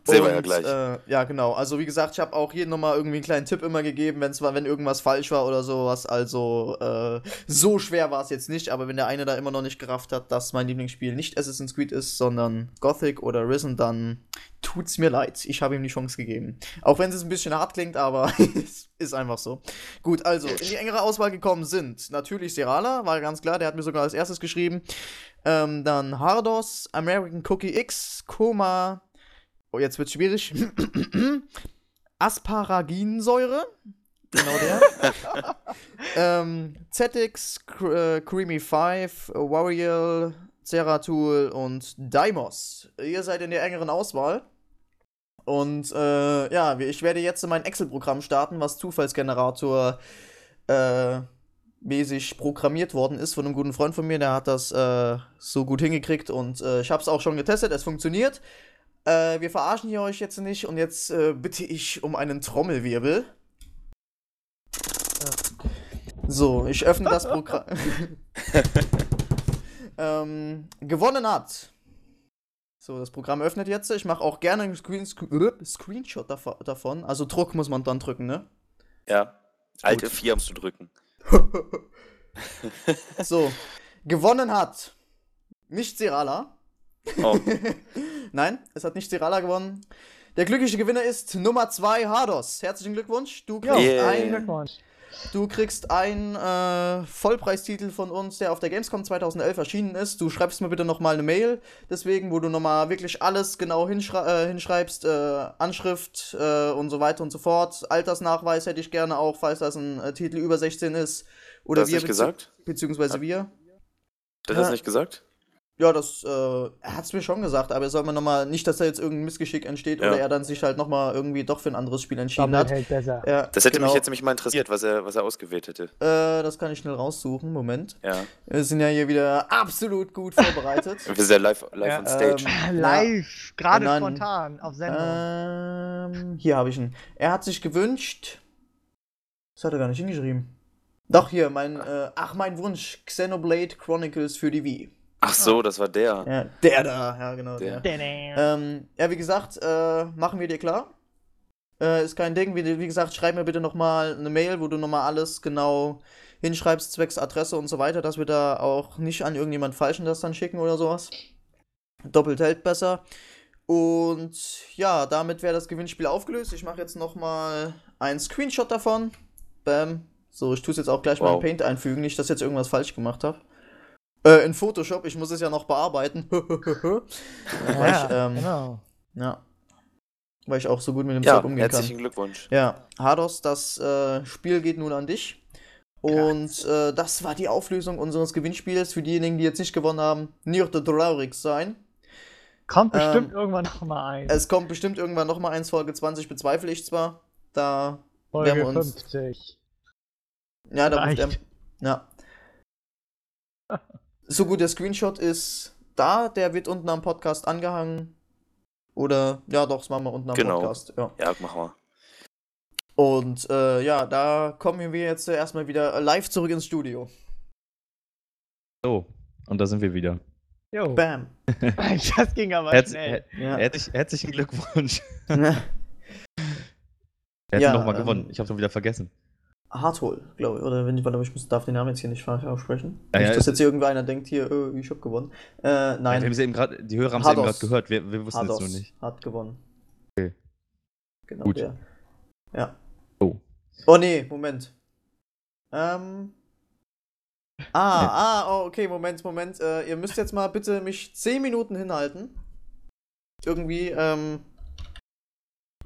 S4: Sehen wir ja gleich.
S3: Äh, ja, genau. Also wie gesagt, ich habe auch jedem nochmal irgendwie einen kleinen Tipp immer gegeben, wenn's war, wenn irgendwas falsch war oder sowas. Also äh, so schwer war es jetzt nicht, aber wenn der eine da immer noch nicht gerafft hat, dass mein Lieblingsspiel nicht Assassin's Creed ist, sondern Gothic oder Risen, dann tut's mir leid. Ich habe ihm die Chance gegeben. Auch wenn es ein bisschen hart klingt, aber es ist einfach so. Gut, also in die engere Auswahl gekommen sind natürlich Serala, war ganz klar, der hat mir sogar als erstes geschrieben. Ähm, dann Hardos, American Cookie X, Koma, oh, jetzt wird's schwierig. Asparaginsäure, Genau der. ähm, ZX, äh, Creamy 5, Warrior, Zeratul und Daimos. Ihr seid in der engeren Auswahl. Und äh, ja, ich werde jetzt mein Excel-Programm starten, was Zufallsgenerator äh, mäßig programmiert worden ist von einem guten Freund von mir. Der hat das äh, so gut hingekriegt und äh, ich habe es auch schon getestet. Es funktioniert. Äh, wir verarschen hier euch jetzt nicht und jetzt äh, bitte ich um einen Trommelwirbel. So, ich öffne das Programm. ähm, gewonnen hat. So, das Programm öffnet jetzt. Ich mache auch gerne einen Screen Sc Screenshot dav- davon. Also Druck muss man dann drücken, ne?
S4: Ja. Alte 4 musst du drücken.
S3: So, gewonnen hat nicht Serala.
S4: Oh,
S3: Nein, es hat nicht Serala gewonnen. Der glückliche Gewinner ist Nummer 2 Hardos. Herzlichen Glückwunsch. Du kriegst
S4: Yeah.
S3: ein
S2: Glückwunsch.
S3: Du kriegst einen äh, Vollpreistitel von uns, der auf der Gamescom 2011 erschienen ist. Du schreibst mir bitte nochmal eine Mail, deswegen, wo du nochmal wirklich alles genau hinschrei äh, hinschreibst, äh, Anschrift äh, und so weiter und so fort. Altersnachweis hätte ich gerne auch, falls das ein äh, Titel über 16 ist.
S4: du
S3: Oder
S4: hast
S3: wir
S4: nicht
S3: bezieh-
S4: gesagt?
S3: Beziehungsweise wir.
S4: Du hast
S3: Ja.
S4: nicht gesagt?
S3: Ja, das, äh, er hat's mir schon gesagt, aber er soll mir nochmal, nicht, dass da jetzt irgendein Missgeschick entsteht
S4: Ja.
S3: oder er dann sich halt nochmal irgendwie doch für ein anderes Spiel entschieden
S2: Doppelt
S3: hat.
S2: hält besser.
S3: Ja,
S4: Das hätte
S3: genau.
S4: mich jetzt nämlich mal interessiert, was er, was er ausgewählt hätte.
S3: Äh, das kann ich schnell raussuchen, Moment.
S4: Ja.
S3: Wir sind ja hier wieder absolut gut vorbereitet.
S4: Wir sind ja live, live
S2: Ja,
S4: on stage.
S3: ähm,
S2: Live, gerade spontan, auf Sendung.
S3: ähm, hier habe ich ihn. Er hat sich gewünscht. Das hat er gar nicht hingeschrieben. Doch, hier, mein, äh, ach, mein Wunsch. Xenoblade Chronicles für die Wii.
S4: Ach so, das war der.
S3: Ja, der da, ja, genau, der.
S4: Der.
S3: Ähm, ja, wie gesagt, äh, machen wir dir klar. Äh, ist kein Ding. Wie, wie gesagt, schreib mir bitte nochmal eine Mail, wo du nochmal alles genau hinschreibst, zwecks Adresse und so weiter, dass wir da auch nicht an irgendjemand Falschen das dann schicken oder sowas. Doppelt hält besser. Und ja, damit wäre das Gewinnspiel aufgelöst. Ich mache jetzt nochmal einen Screenshot davon. Bam. So, ich tue es jetzt auch gleich mal in
S4: Wow.
S3: Paint einfügen, nicht, dass ich jetzt irgendwas falsch gemacht habe. Äh, in Photoshop, ich muss es ja noch bearbeiten. Weil ich, ähm,
S2: genau.
S3: ja. Weil ich auch so gut mit dem
S4: Ja,
S3: Zeug umgehen
S4: herzlichen
S3: kann.
S4: Glückwunsch.
S3: Ja, Hados, das äh, Spiel geht nun an dich. Und äh, das war die Auflösung unseres Gewinnspiels. Für diejenigen, die jetzt nicht gewonnen haben, nicht traurig sein.
S2: Kommt bestimmt
S3: ähm,
S2: irgendwann noch mal ein.
S3: Es kommt bestimmt irgendwann nochmal eins, Folge 20 bezweifle ich zwar. Da,
S2: Folge
S3: werden wir uns-
S2: 50.
S3: ja, da
S2: Vielleicht.
S3: ja. So gut, der Screenshot ist da, der wird unten am Podcast angehangen. Oder, ja doch, das machen wir unten am
S4: Genau.
S3: Podcast. Ja.
S4: Ja, mach mal.
S3: Und äh, ja, da kommen wir jetzt erstmal wieder live zurück ins Studio.
S1: So, und da sind wir wieder.
S2: Jo.
S3: Bam.
S2: Das ging aber
S1: Herz,
S2: schnell.
S1: her
S3: Ja.
S1: herzlich, herzlichen Glückwunsch.
S3: Ja.
S1: Er hat
S3: Ja,
S1: nochmal
S3: ähm,
S1: gewonnen. Ich habe schon wieder vergessen.
S3: Harthol, glaube ich. Oder wenn ich, warte, ich muss, darf den Namen jetzt hier nicht falsch aussprechen.
S1: Ja,
S3: nicht,
S1: ja,
S3: dass jetzt hier irgendwer einer denkt, hier, äh, ich hab gewonnen. Äh,
S1: Ja,
S3: nein,
S1: wir haben sie eben grad, die Hörer haben es eben gerade gehört. Wir, wir wussten es nur nicht.
S3: hat gewonnen.
S1: Okay.
S3: Genau
S1: Gut.
S3: der. Ja.
S1: Oh.
S3: Oh nee, Moment. Ähm. Ah, ah, oh, okay, Moment, Moment. Äh, ihr müsst jetzt mal bitte mich 10 Minuten hinhalten. Irgendwie, ähm.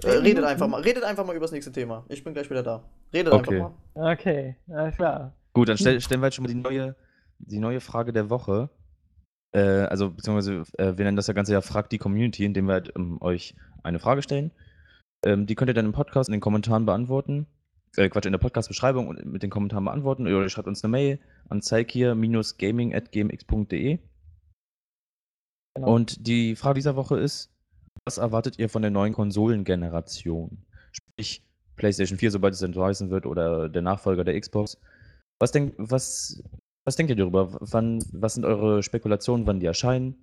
S3: Äh,
S2: 10
S3: redet einfach mal, redet einfach mal über das nächste Thema. Ich bin gleich wieder da. Redet
S1: Okay.
S3: einfach mal.
S2: Okay, alles klar.
S1: Gut, dann stell, stellen wir jetzt schon mal die neue, die neue Frage der Woche. Äh, also, beziehungsweise, äh, wir nennen das ja Ganze ja Frag die Community, indem wir halt, ähm, euch eine Frage stellen. Ähm, die könnt ihr dann im Podcast in den Kommentaren beantworten. Äh, Quatsch, in der Podcast-Beschreibung und mit den Kommentaren beantworten. Oder ihr schreibt uns eine Mail an zeighier-gaming.gmx.de.
S2: Genau.
S1: Und die Frage dieser Woche ist: Was erwartet ihr von der neuen Konsolengeneration? Sprich, PlayStation 4, sobald es entweißen wird, oder der Nachfolger der Xbox. Was, denk, was, was denkt ihr darüber? Wann, was sind eure Spekulationen, wann die erscheinen?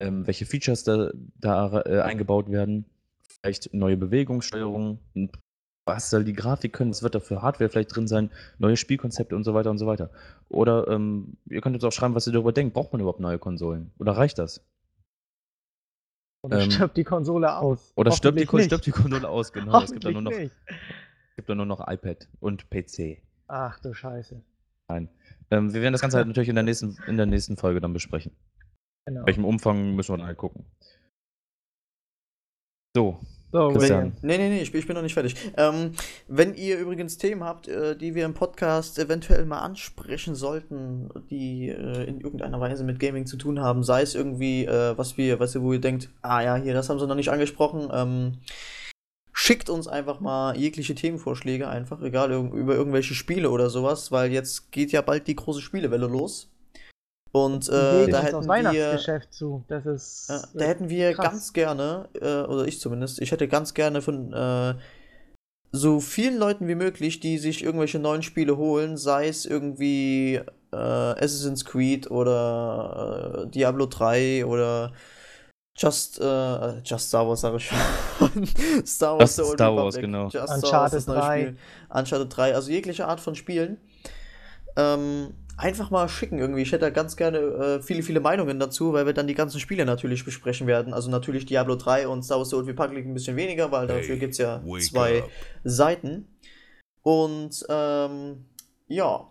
S1: Ähm, welche Features da, da äh, eingebaut werden? Vielleicht neue Bewegungssteuerungen? Und Was soll die Grafik können? Was wird da für Hardware vielleicht drin sein? Neue Spielkonzepte und so weiter und so weiter. Oder ähm, ihr könnt uns auch schreiben, was ihr darüber denkt. Braucht man überhaupt neue Konsolen? Oder reicht das?
S2: Oder
S1: Ähm,
S2: stirbt die Konsole aus?
S1: Oder stirbt die, stirbt die Konsole aus? Genau. Es gibt dann nur noch, gibt dann nur noch iPad und PC.
S2: Ach du Scheiße.
S1: Nein. Ähm, wir werden das Ganze halt natürlich in der nächsten, in der nächsten Folge dann besprechen.
S2: Genau.
S1: In welchem Umfang müssen wir dann halt gucken. So,
S2: So,
S1: Christian.
S3: Nee, nee, nee, ich, bin- ich bin noch nicht fertig. Ähm, wenn ihr übrigens Themen habt, äh, die wir im Podcast eventuell mal ansprechen sollten, die äh, in irgendeiner Weise mit Gaming zu tun haben, sei es irgendwie, äh, was wir, was ihr, wo ihr denkt, ah ja, hier, das haben sie noch nicht angesprochen, ähm, schickt uns einfach mal jegliche Themenvorschläge einfach, egal über irgendwelche Spiele oder sowas, weil jetzt geht ja bald die große Spielewelle los. Und äh, da hätten wir
S2: Weihnachtsgeschäft zu. Das ist.
S3: ja, da hätten wir
S2: krass.
S3: ganz gerne, äh, oder ich zumindest, ich hätte ganz gerne von äh, so vielen Leuten wie möglich, die sich irgendwelche neuen Spiele holen, sei es irgendwie äh, Assassin's Creed oder äh, Diablo 3 oder Just, äh, Just Star Wars, sage ich schon. Star
S1: Just
S3: The Old
S1: Star Wars,
S3: Republic.
S1: genau.
S3: Just Star Wars,
S2: Uncharted
S3: neue
S2: 3.
S3: Spiel. Uncharted 3, also jegliche Art von Spielen. Ähm, einfach mal schicken irgendwie. Ich hätte da ganz gerne äh, viele, viele Meinungen dazu, weil wir dann die ganzen Spiele natürlich besprechen werden. Also natürlich Diablo 3 und Star Wars The Old Republic ein bisschen weniger, weil dafür
S5: Hey,
S3: gibt es ja zwei
S5: up.
S3: Seiten. Und ähm, ja,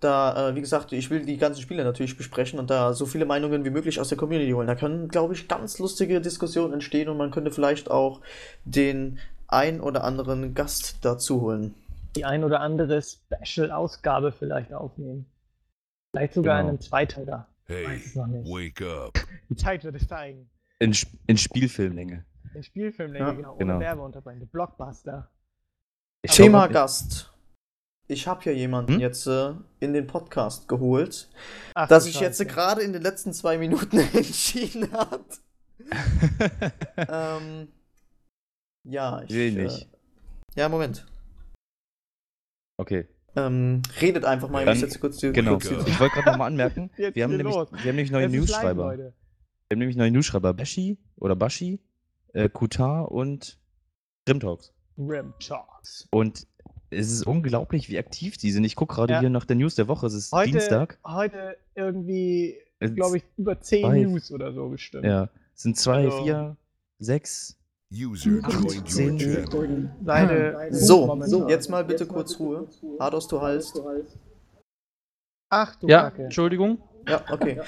S3: da, äh, wie gesagt, ich will die ganzen Spiele natürlich besprechen und da so viele Meinungen wie möglich aus der Community holen. Da können, glaube ich, ganz lustige Diskussionen entstehen und man könnte vielleicht auch den ein oder anderen Gast dazu holen.
S2: die ein oder andere Special-Ausgabe vielleicht aufnehmen. Vielleicht sogar
S1: Genau.
S2: einen Zweiteiler. Weiß
S5: Hey, wake up.
S2: Die Zeit wird es zeigen.
S1: In, in Spielfilmlänge.
S2: Den Spielfilmlänge,
S3: Ja,
S2: genau, ohne
S1: genau.
S2: Werbeunterbrechung. Blockbuster.
S1: Ich
S3: Thema
S1: glaub,
S3: Gast. Ich habe hier jemanden
S1: Hm?
S3: jetzt äh, in den Podcast geholt,
S2: Ach,
S3: das
S2: du
S3: sich jetzt gerade in den letzten zwei Minuten entschieden hat. ähm, ja, ich.
S1: Will
S3: äh,
S1: nicht.
S3: Ja, Moment.
S1: Okay,
S3: Ähm, redet einfach mal, ich
S1: Dann-
S3: muss jetzt kurz die
S1: genau.
S3: kurz die-
S1: Ich wollte gerade nochmal anmerken, wir haben, nämlich, wir haben nämlich neue Newsschreiber. Wir haben nämlich neue Newsschreiber. Bashi oder Bashi, äh, Kutar und Grimtalks.
S2: Rim Talks.
S1: Und es ist unglaublich, wie aktiv die sind. Ich gucke gerade
S2: Ja.
S1: hier nach der News der Woche. Es ist
S2: Heute,
S1: Dienstag.
S2: heute irgendwie,
S1: Es-
S2: glaube ich, über 10
S1: zwei.
S2: News oder so bestimmt.
S1: Ja, es sind zwei,
S2: Also-
S1: vier, sechs.
S5: User joined your channel.
S2: Seite
S3: So,
S2: momentan.
S3: jetzt mal bitte kurz Ruhe. Hados, du halst.
S2: Ach du
S6: Ja,
S2: Kacke.
S6: Entschuldigung.
S3: Ja, okay.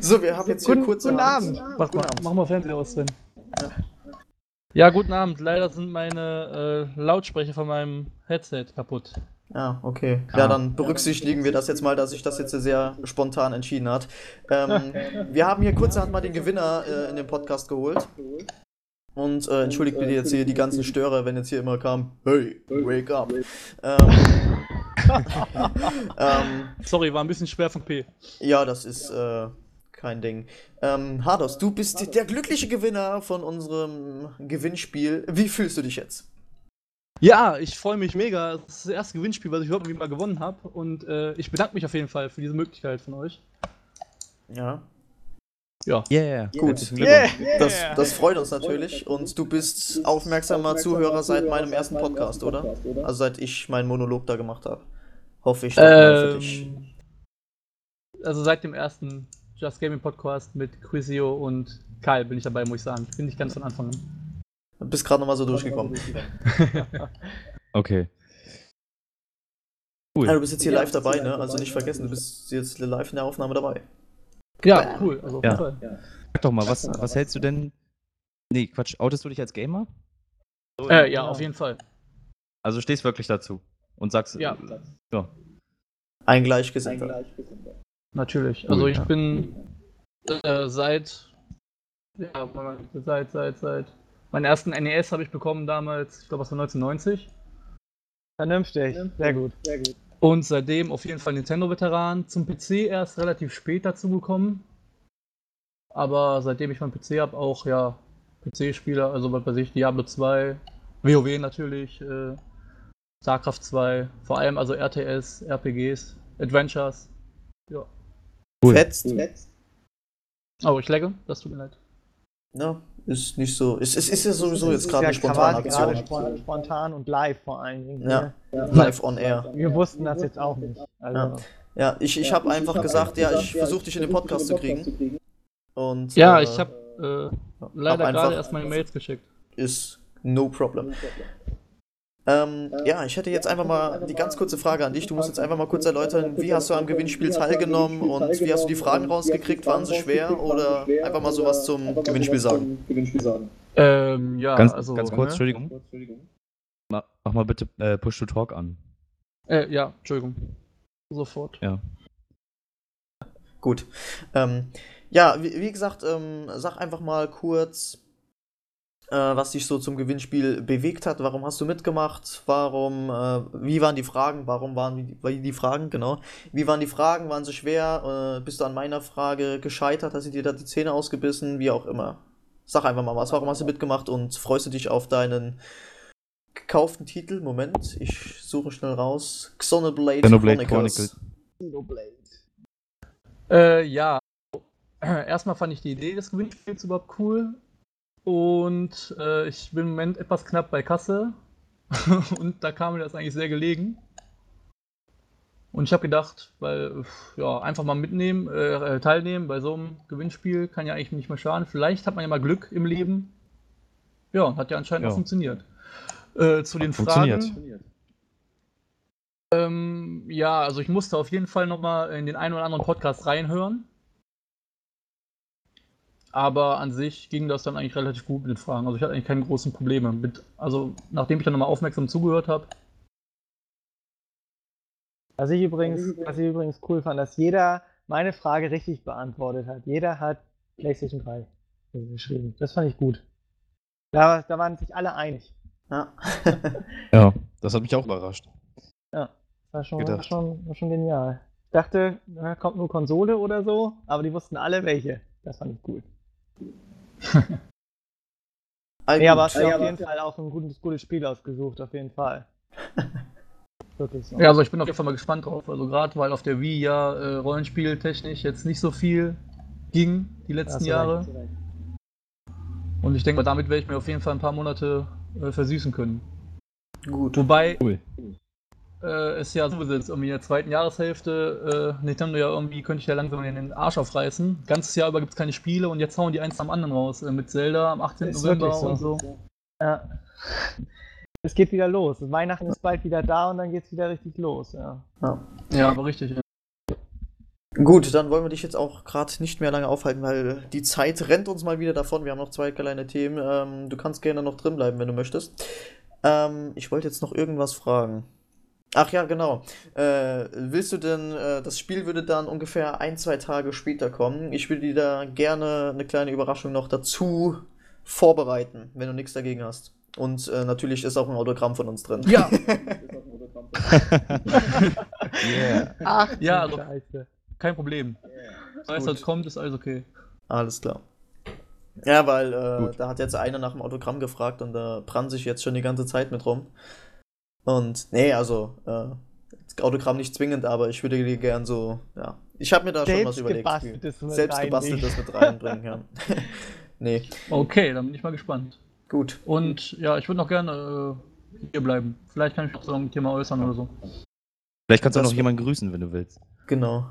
S3: So, wir haben jetzt hier
S2: Guten,
S3: kurz.
S2: guten Abend.
S6: Mach mal, mach mal Fernseher aus drin. Ja, guten Abend. Leider sind meine äh, Lautsprecher von meinem Headset kaputt.
S3: Ja, okay. Ja,
S1: Ah.
S3: dann berücksichtigen wir das jetzt mal, dass sich das jetzt sehr spontan entschieden hat. Ähm, wir haben hier kurzerhand mal den Gewinner äh, in den Podcast geholt. Und äh, entschuldigt bitte jetzt hier die ganzen Störer, wenn jetzt hier immer kam, hey, wake up. Ähm, ähm,
S6: Sorry, war ein bisschen schwer von P.
S3: ja, das ist äh, kein Ding. Ähm, Hados, du bist der glückliche Gewinner von unserem Gewinnspiel. Wie fühlst du dich jetzt?
S6: Ja, ich freue mich mega. Das ist das erste Gewinnspiel, was ich überhaupt mal gewonnen habe. Und äh, ich bedanke mich auf jeden Fall für diese Möglichkeit von euch.
S3: Ja,
S6: Ja.
S1: Yeah.
S3: gut.
S2: Yeah.
S3: Das, das freut uns natürlich und du bist aufmerksamer Zuhörer seit meinem ersten Podcast, oder? Also seit ich meinen Monolog da gemacht habe. Hoffe ich.
S6: Ähm, also seit dem ersten Just Gaming Podcast mit Quizio und Kyle bin ich dabei, muss ich sagen. Bin ich ganz von Anfang an.
S3: Du bist gerade nochmal so durchgekommen.
S1: Okay.
S3: Ja,
S1: Cool.
S3: du bist jetzt hier live dabei, ne? Also nicht vergessen, du bist jetzt live in der Aufnahme dabei.
S6: Ja, cool. Also auf
S1: Ja.
S6: jeden Fall.
S1: Sag doch mal, was, was hältst du denn? Nee, Quatsch, outest du dich als Gamer?
S6: Äh, ja, auf jeden Fall.
S1: Also stehst wirklich dazu und sagst,
S6: Ja.
S1: ja.
S3: Ein Gleichgesinnter.
S6: Natürlich.
S1: Cool,
S6: Also ich
S1: ja.
S6: bin äh, seit, ja, seit, seit, seit, meinen ersten NES habe ich bekommen damals, ich glaube, das war 1990.
S2: Vernünftig. Sehr gut.
S6: Und seitdem auf jeden Fall Nintendo-Veteran. Zum PC erst relativ spät dazu gekommen. Aber seitdem ich meinen PC habe, auch ja PC-Spieler, also was weiß ich, Diablo 2, WoW natürlich, äh, StarCraft 2, vor allem also RTS, RPGs, Adventures. Ja.
S1: Cool.
S3: Fetzt.
S6: Oh, ich lagge, das tut mir leid.
S3: Ja, ist nicht so. Es, es ist ja sowieso jetzt gerade eine
S2: ist ja
S3: spontane
S2: quasi gerade
S3: Aktion.
S2: spon- spontan und live vor allen Dingen.
S3: Ja. Live on air.
S2: Wir wussten das jetzt auch nicht. Also,
S3: Ja. Ja, ich, ich habe einfach gesagt, ja, ich versuche dich in den Podcast zu kriegen. Und
S6: Ja,
S3: äh,
S6: ich habe äh,
S3: hab
S6: leider
S3: einfach-
S6: gerade erst meine Mails geschickt.
S3: ist no problem. Ähm, ja, ich hätte jetzt einfach mal die ganz kurze Frage an dich. Du musst jetzt einfach mal kurz erläutern, wie hast du am Gewinnspiel teilgenommen und wie hast du die Fragen rausgekriegt? Waren sie schwer oder einfach mal sowas zum Gewinnspiel sagen?
S6: Ähm, ja,
S1: Ganz,
S6: also.
S1: ganz kurz,
S6: ne?
S1: Entschuldigung. Ma- Mach mal bitte äh, Push to Talk an.
S6: Äh, ja, Entschuldigung. Sofort.
S1: Ja.
S3: Gut. Ähm, ja, wie, wie gesagt, ähm, sag einfach mal kurz, äh, was dich so zum Gewinnspiel bewegt hat. Warum hast du mitgemacht? Warum, äh, wie waren die Fragen? Warum waren die, die Fragen? Genau. Wie waren die Fragen? Waren sie schwer? Äh, bist du an meiner Frage gescheitert? Hast du dir da die Zähne ausgebissen? Wie auch immer. Sag einfach mal was. Warum hast du mitgemacht und freust du dich auf deinen gekauften Titel? Moment, ich suche schnell raus. Xenoblade,
S1: Xenoblade
S3: Chronicles.
S6: Äh, ja. Erstmal fand ich die Idee des Gewinnspiels überhaupt cool. Und äh, ich bin im Moment etwas knapp bei Kasse. und da kam mir das eigentlich sehr gelegen. Und ich habe gedacht, weil, ja, einfach mal mitnehmen, äh, äh, teilnehmen bei so einem Gewinnspiel kann ja eigentlich nicht mehr schaden. Vielleicht hat man ja mal Glück im Leben. Ja, und hat ja anscheinend
S1: Ja.
S6: auch funktioniert. Äh, zu den
S1: Funktioniert.
S6: Fragen. Ähm, ja, also ich musste auf jeden Fall nochmal in den einen oder anderen Podcast reinhören. Aber an sich ging das dann eigentlich relativ gut mit den Fragen. Also ich hatte eigentlich keine großen Probleme mit. Also nachdem ich dann nochmal aufmerksam zugehört habe.
S2: Was ich übrigens, was ich übrigens cool fand, dass jeder meine Frage richtig beantwortet hat. Jeder hat PlayStation 3 geschrieben. Das fand ich gut. Da, da waren sich alle einig.
S3: Ja.
S1: Ja, das hat mich auch überrascht.
S2: Ja, war schon, war schon, war schon genial. Ich dachte, na, kommt nur Konsole oder so, aber die wussten alle welche. Das fand ich cool.
S3: Gut.
S2: aber hast du auf jeden Fall auch ein gutes, gutes Spiel ausgesucht, auf jeden Fall. Wirklich so.
S6: Ja, also ich bin auf jeden Fall mal gespannt drauf. Also gerade weil auf der Wii ja äh, Rollenspieltechnisch jetzt nicht so viel ging die letzten
S2: du
S6: Jahre.
S2: recht.
S6: Und ich denke mal, damit werde ich mir auf jeden Fall ein paar Monate äh, versüßen können.
S3: Gut.
S6: Wobei
S1: Cool.
S6: Äh, es ja sowieso jetzt irgendwie in der zweiten Jahreshälfte äh, Nintendo ja irgendwie könnte ich ja langsam in den Arsch aufreißen. Ganzes Jahr über gibt es keine Spiele und jetzt hauen die eins am anderen raus. Äh, mit Zelda am 18.
S2: Ist
S6: November
S2: so.
S6: und so.
S2: Ja. Es geht wieder los. Weihnachten ist bald wieder da und dann geht's wieder richtig los. Ja.
S3: Ja.
S6: Ja, aber richtig. Ja.
S3: Gut, dann wollen wir dich jetzt auch gerade nicht mehr lange aufhalten, weil die Zeit rennt uns mal wieder davon. Wir haben noch zwei kleine Themen. Ähm, du kannst gerne noch drin bleiben, wenn du möchtest. Ähm, ich wollte jetzt noch irgendwas fragen. Ach ja, genau. Äh, willst du denn, äh, das Spiel würde dann ungefähr ein, zwei Tage später kommen. Ich würde dir da gerne eine kleine Überraschung noch dazu vorbereiten, wenn du nichts dagegen hast. Und äh, natürlich ist auch ein Autogramm von uns drin.
S6: Ja.
S1: Yeah.
S2: Ach,
S6: Ja,
S2: du
S6: also-
S2: Scheiße.
S6: Kein Problem. Weiß,
S3: Gut.
S6: was kommt, ist alles okay.
S3: Alles klar. Ja, weil äh, da hat jetzt einer nach dem Autogramm gefragt und da brannt sich jetzt schon die ganze Zeit mit rum. Und nee, also äh, das Autogramm nicht zwingend, aber ich würde dir gern so, ja. Ich habe mir da schon was überlegt.
S2: gebasteltes mit
S3: Selbst gebasteltes mit reinbringen, ja. nee,
S6: Okay, dann bin ich mal gespannt.
S3: gut.
S6: Und ja, ich würde noch gerne äh, hier bleiben. Vielleicht kann ich mich zu einem Thema äußern oder so.
S1: Vielleicht kannst du
S3: Das
S1: noch jemanden grüßen, wenn du willst.
S3: Genau.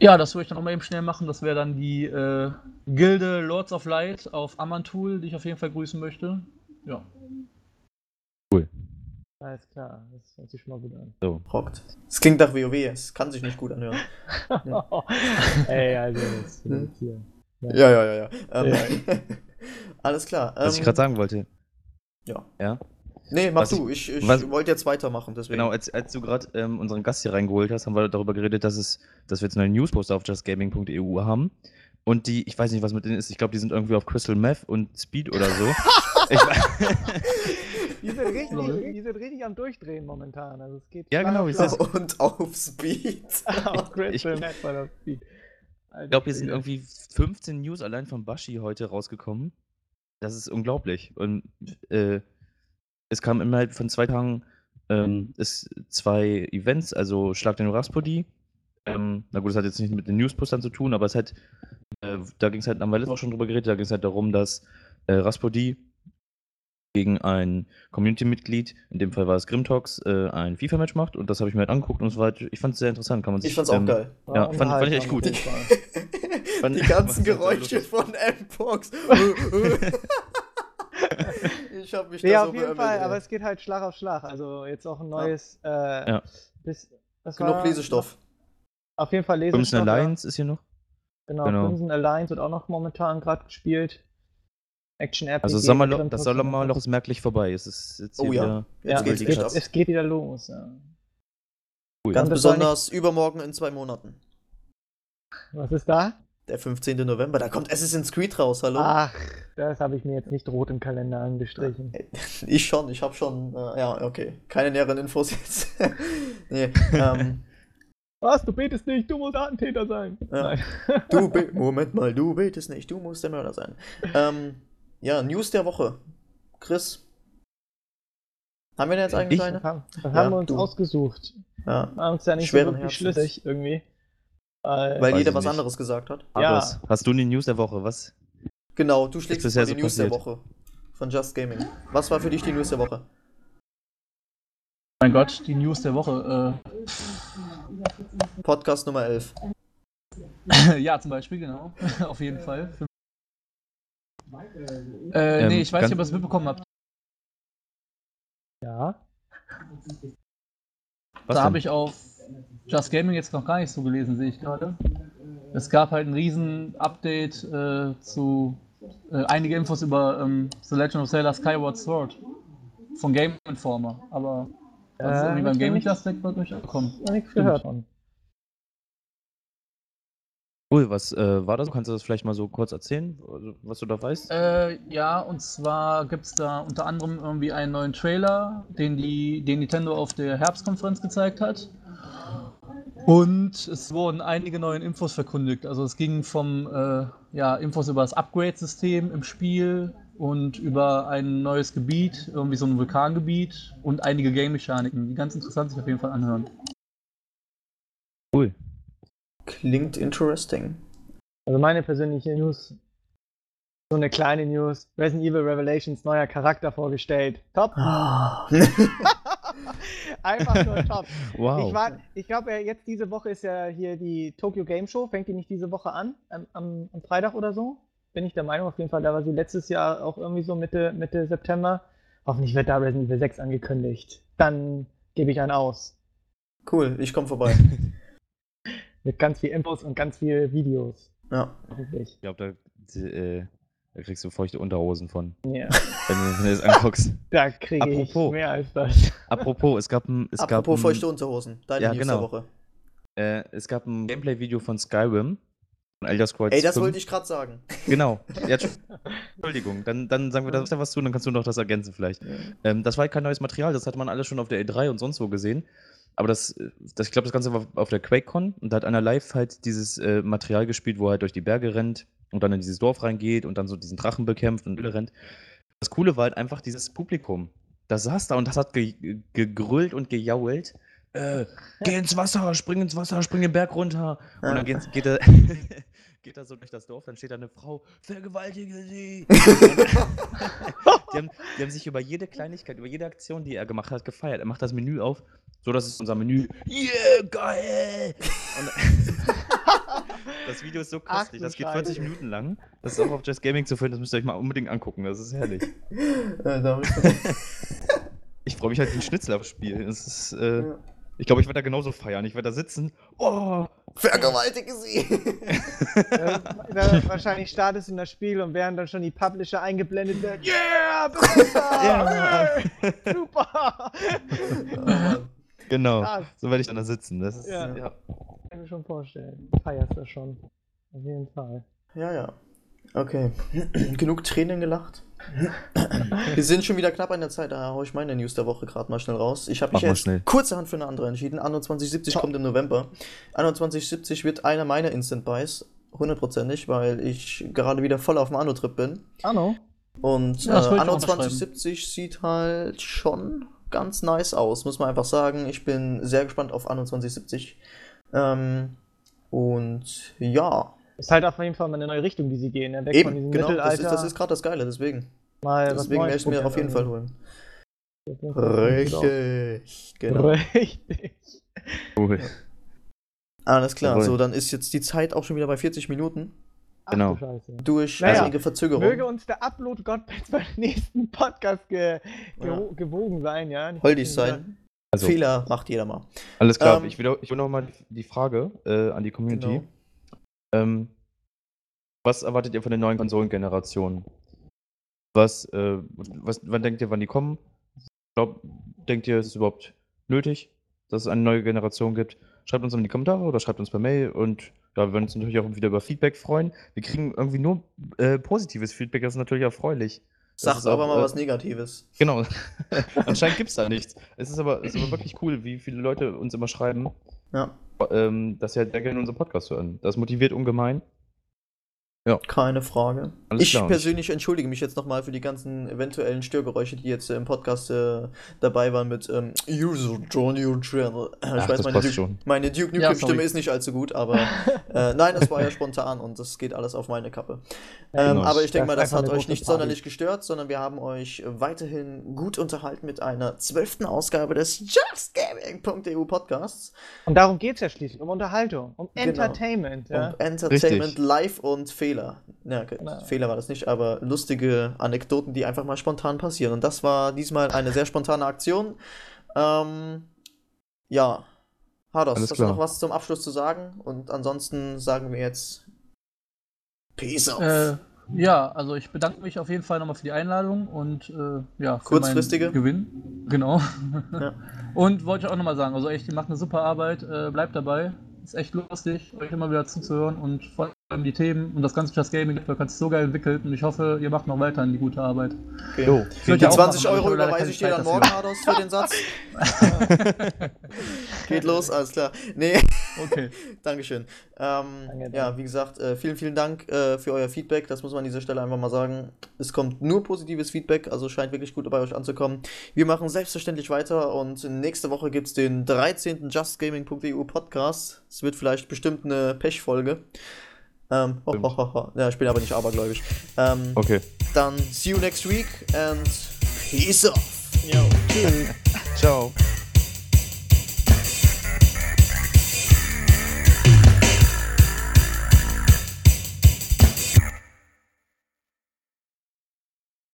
S6: Ja, das würde ich dann auch mal eben schnell machen. Das wäre dann die äh, Gilde Lords of Light auf Amantul, die ich auf jeden Fall grüßen möchte. Ja.
S2: Alles klar, das hört sich schon mal gut an.
S1: So.
S3: Rockt. Es klingt nach WoW, es kann sich nicht gut anhören.
S2: Ey, also, das
S3: Hm.
S2: hier.
S3: Ja, ja, ja, ja. Ähm, Alles klar.
S1: Was ich
S3: ähm,
S1: gerade sagen wollte.
S3: Ja.
S1: Ja.
S3: Nee, mach
S1: was
S3: du. Ich, ich wollte jetzt weitermachen, deswegen.
S1: Genau, als, als du gerade ähm, unseren Gast hier reingeholt hast, haben wir darüber geredet, dass, es, dass wir jetzt eine Newsposter auf justgaming.eu haben. Und die, ich weiß nicht, was mit denen ist, ich glaube, die sind irgendwie auf Crystal Meth und Speed oder so. ich,
S2: Die sind, richtig, die sind richtig am Durchdrehen momentan. Also es geht
S1: Ja, genau,
S2: auf Klar.
S3: Und auf Speed.
S2: auf Crystal
S1: ich-
S2: das Speed.
S1: Ich glaube, hier sind irgendwie 15 News allein von Bashi heute rausgekommen. Das ist unglaublich. Und äh, es kam innerhalb von zwei Tagen ähm, ist zwei Events, also Schlag den Raspodi. Ähm, na gut, das hat jetzt nicht mit den Newspostern zu tun, aber es hat, äh, da ging es halt, haben wir letztes Mal schon drüber geredet, da ging es halt darum, dass äh, Raspodi gegen ein Community-Mitglied, in dem Fall war es Grimtox, äh, ein FIFA-Match macht und das habe ich mir halt angeguckt und es war halt, ich fand es sehr interessant, kann man sich
S3: Ich fand's auch
S1: ähm,
S3: geil.
S2: War
S1: Ja, fand- fand ich echt gut.
S2: auf.
S1: Fand-
S3: Die ganzen Geräusche von Mpox. ich habe mich da
S2: auf
S3: so
S2: jeden Fall,
S3: ey.
S2: aber es geht halt Schlag auf Schlag. Also jetzt auch ein neues. Äh,
S1: Ja.
S2: Bis, was
S3: Genug Lesestoff.
S2: Auf jeden Fall
S1: Crimson
S2: Lesestoff. ja.
S1: Alliance ist hier noch.
S2: Genau,
S1: Genau.
S2: Crimson Alliance wird auch noch momentan gerade gespielt. Action RPG.
S1: Also Sommerloch, das Sommerloch ist merklich vorbei. Es ist jetzt
S3: Oh ja.
S1: wieder
S2: Ja,
S3: Jetzt
S2: es
S3: geht's
S2: geht, es geht wieder los. Ja.
S1: cool.
S3: Ganz besonders übermorgen in zwei Monaten.
S2: Was ist da?
S3: Der 15. November, da kommt Assassin's Creed raus, hallo?
S2: Ach, das habe ich mir jetzt nicht rot im Kalender angestrichen.
S3: Ich schon, ich habe schon, äh, ja, okay. Keine näheren Infos jetzt. nee, ähm,
S2: Was? Du betest nicht, du musst Attentäter sein.
S3: Ja.
S2: Nein.
S3: du, Moment mal, du betest nicht, du musst der Mörder sein. Ähm, ja, News der Woche. Chris. Haben wir denn jetzt eigentlich
S1: Ich?
S2: Das
S3: eine?
S2: haben, das
S3: Ja,
S2: haben wir uns
S3: du.
S2: ausgessucht.
S3: Ja,
S2: Wir haben uns ja nicht
S3: Schweren
S2: so wirklich
S3: Herzens.
S2: schlüssig irgendwie. Weil,
S3: weil
S1: Weiß
S3: jeder was
S1: nicht.
S3: anderes gesagt hat.
S2: Ja.
S1: Abos. Hast du die News der Woche? Was?
S3: Genau, du schlägst die
S1: so
S3: News der
S1: passiert?
S3: Woche. Von Just Gaming. Was war für dich die News der Woche?
S6: Mein Gott, die News der Woche.
S3: Podcast Nummer 11.
S6: Äh, ja, zum Beispiel, genau. Auf jeden Fall. Äh,
S1: Ähm,
S6: nee, ich weiß nicht, ob ihr es mitbekommen habt.
S2: ja.
S1: Was
S6: da habe ich auf Just Gaming jetzt noch gar nicht so gelesen, sehe ich gerade. Es gab halt ein riesen Update äh, zu äh, einige Infos über ähm, The Legend of Zelda Skyward Sword von Game Informer, aber das ist
S2: Äh,
S6: irgendwie
S2: hab
S6: beim Gaming
S2: nicht-
S6: Class Deck durchgekommen.
S2: Noch nichts gehört von.
S1: Cool, was äh, war das? Kannst du das vielleicht mal so kurz erzählen, also, was du da weißt?
S6: Äh, ja, und zwar gibt es da unter anderem irgendwie einen neuen Trailer, den, die, den Nintendo auf der Herbstkonferenz gezeigt hat. Und es wurden einige neue Infos verkündigt. Also es ging vom äh, ja, Infos über das Upgrade-System im Spiel und über ein neues Gebiet, irgendwie so ein Vulkangebiet und einige Game-Mechaniken, die ganz interessant sich auf jeden Fall anhören.
S1: Cool.
S3: Klingt interesting.
S2: Also meine persönliche News. So eine kleine News. Resident Evil Revelations neuer Charakter vorgestellt. Top. Einfach nur top.
S1: Wow.
S2: Ich, war- ich glaube, jetzt diese Woche ist ja hier die Tokyo Game Show. Fängt die nicht diese Woche an? Am, am, am Freitag oder so? Bin ich der Meinung. Auf jeden Fall, da war sie letztes Jahr auch irgendwie so Mitte, Mitte September. Hoffentlich wird da Resident Evil 6 angekündigt. Dann gebe ich einen aus.
S3: Cool, ich komme vorbei.
S2: Mit ganz viel Infos und ganz viel Videos.
S3: Ja.
S2: Hoffentlich.
S1: Ich glaube, da, äh, da kriegst du feuchte Unterhosen von,
S2: Ja,
S1: wenn du, wenn du das anguckst.
S2: da kriege ich mehr als das.
S1: Apropos, es gab ein, es gab
S3: Apropos
S1: ein,
S3: feuchte Unterhosen. Deine
S1: Ja,
S3: News
S1: genau.
S3: der Woche.
S1: äh, es gab ein Gameplay-Video von Skyrim. Von Elder Scrolls
S3: Ey, das
S1: 5.
S3: wollte ich gerade sagen.
S1: Genau. Ja, Entschuldigung, dann, dann sagen wir da was zu, dann kannst du noch das ergänzen vielleicht. Ähm, das war halt kein neues Material, das hatte man alles schon auf der E3 und sonst wo gesehen. Aber das, das ich glaube, das Ganze war auf der QuakeCon und da hat einer live halt dieses äh, Material gespielt, wo er halt durch die Berge rennt und dann in dieses Dorf reingeht und dann so diesen Drachen bekämpft und rennt. Das Coole war halt einfach dieses Publikum. Das saß da und das hat ge gegrüllt und gejault. Äh, geh ins Wasser, spring ins Wasser, spring den Berg runter. Und dann geht, geht er. Geht er so durch das Dorf, dann steht da eine Frau, vergewaltige sie! die, haben, die haben sich über jede Kleinigkeit, über jede Aktion, die er gemacht hat, gefeiert. Er macht das Menü auf, so dass es unser Menü, yeah, geil! Und das Video ist so köstlich, das geht
S2: Scheiße.
S1: 40 Minuten lang. Das ist auch auf Just Gaming zu finden, das müsst ihr euch mal unbedingt angucken, das ist herrlich.
S3: Da Ich
S1: freue mich halt wie ein Schnitzel aufs Spiel. Das ist, äh,
S3: Ja.
S1: Ich glaube, ich werde da genauso feiern. Ich werde da sitzen. Oh!
S3: Vergewaltige sie!
S2: Ja, da wahrscheinlich startest du in das Spiel und während dann schon die Publisher eingeblendet werden. Yeah. Hey, super!
S1: Genau.
S2: Krass,
S1: So werde ich dann da sitzen. Das ist,
S2: Ja.
S1: ja.
S2: kann ich mir schon vorstellen. Feierst das schon. Auf jeden Fall.
S3: Ja, ja. Okay. Genug Tränen gelacht. Wir sind schon wieder knapp an der Zeit, da hau ich meine News der Woche gerade mal schnell raus. Ich habe mich jetzt
S1: schnell.
S3: kurzerhand für eine andere entschieden. Anno 2070
S2: Top.
S3: kommt im November. Anno 2070 wird einer meiner Instant Buys. Hundertprozentig, weil ich gerade wieder voll auf dem Anno-Trip bin.
S2: Anno?
S3: Und
S6: Ja,
S3: äh, Anno
S6: auch unterschreiben.
S3: 2070 sieht halt schon ganz nice aus, muss man einfach sagen. Ich bin sehr gespannt auf Anno 2070. Ähm, und ja,
S2: Ist halt auf jeden Fall mal eine neue Richtung, die sie gehen. Ne? Weg von diesem
S3: eben, genau, das
S2: Mittelalter.
S3: ist, das ist gerade das Geile, deswegen.
S2: mal
S3: Deswegen werde ich mir auf jeden Fall holen. Richtig, genau.
S2: Richtig.
S1: Cool.
S3: Alles klar,
S1: Jawohl.
S3: so dann ist jetzt die Zeit auch schon wieder bei 40 Minuten.
S2: Ach,
S1: Genau.
S2: du
S3: durch
S2: Naja,
S3: einige Verzögerungen.
S2: Möge uns der Upload-Gott beim nächsten Podcast ge ge
S3: Ja.
S2: gewogen sein, ja?
S3: Holdig sein.
S1: Also,
S3: Fehler macht jeder mal.
S1: alles klar.
S3: Ähm,
S1: ich will, ich will noch mal die- die Frage äh, an die Community.
S3: Genau.
S1: Ähm, was erwartet ihr von der neuen Konsolengeneration? Was, äh, was, wann denkt ihr, wann die kommen? Glaub, denkt ihr, es ist überhaupt nötig, dass es eine neue Generation gibt? Schreibt uns in die Kommentare oder schreibt uns per Mail und ja, wir würden uns natürlich auch wieder über Feedback freuen. Wir kriegen irgendwie nur äh, positives Feedback, das ist natürlich erfreulich.
S3: Sagt
S1: ist
S3: aber
S1: auch,
S3: mal
S1: äh,
S3: was Negatives.
S1: Genau. Anscheinend gibt es da nichts. Es ist aber, es ist aber wirklich cool, wie viele Leute uns immer schreiben,
S3: Ja,
S1: ähm, dass sie halt sehr gerne unseren Podcast hören. Das motiviert ungemein.
S3: Keine Frage.
S1: Alles
S3: ich
S1: klar.
S3: persönlich entschuldige mich jetzt nochmal für die ganzen eventuellen Störgeräusche, die jetzt äh, im Podcast äh, dabei waren mit ähm, User Join Your Channel. Ich
S1: Ach,
S3: weiß, meine, Duke,
S1: schon.
S3: meine Duke
S6: Ja,
S3: Nukem Stimme
S6: sorry.
S3: ist nicht allzu gut, aber äh, nein, das war ja spontan und das geht alles auf meine Kappe. Ähm,
S1: Genau.
S3: aber ich denke mal,
S2: Das
S3: hat euch nicht
S2: Party.
S3: sonderlich gestört, sondern wir haben euch weiterhin gut unterhalten mit einer zwölften Ausgabe des JustGaming.eu Podcasts.
S2: Und darum geht es ja schließlich, um Unterhaltung, um
S3: Genau.
S2: Entertainment. Ja?
S3: Und Entertainment
S1: Richtig.
S3: live und Fehler. Ja, okay. Fehler war das nicht, aber lustige Anekdoten, die einfach mal spontan passieren. Und das war diesmal eine sehr spontane Aktion. Ähm, ja. Hados,
S1: Alles
S3: hast du
S1: klar.
S3: noch was zum Abschluss zu sagen? Und ansonsten sagen wir jetzt Peace out.
S6: Äh, ja, also ich bedanke mich auf jeden Fall nochmal für die Einladung und äh, ja, für
S3: Kurzfristige?
S6: Gewinn. Genau.
S3: Ja.
S6: Und wollte ich auch nochmal sagen, also echt, ihr macht eine super Arbeit, äh, bleibt dabei. Ist echt lustig, euch immer wieder zuzuhören und vor die Themen und das ganze Just Gaming Network hat sich so geil entwickelt und ich hoffe, ihr macht noch weiterhin die gute Arbeit.
S3: Okay.
S1: Jo,
S3: Die
S6: ja auch
S3: 20
S6: machen,
S3: Euro überweise ich dir dann morgen, Hados, für den Satz. Geht los, alles klar. Nee,
S6: Okay.
S3: Dankeschön. Ähm,
S2: Danke,
S3: ja, wie gesagt, äh, vielen, vielen Dank äh, für euer Feedback. Das muss man an dieser Stelle einfach mal sagen. Es kommt nur positives Feedback, also scheint wirklich gut bei euch anzukommen. Wir machen selbstverständlich weiter und nächste Woche gibt es den 13. JustGaming.eu Podcast. Es wird vielleicht bestimmt eine Pechfolge. Ähm, ho, ho, ho, ho. Ja, ich bin aber nicht abergläubig. Ähm,
S1: Okay.
S3: Dann see you next week and peace off.
S2: Tschüss.
S1: Ciao.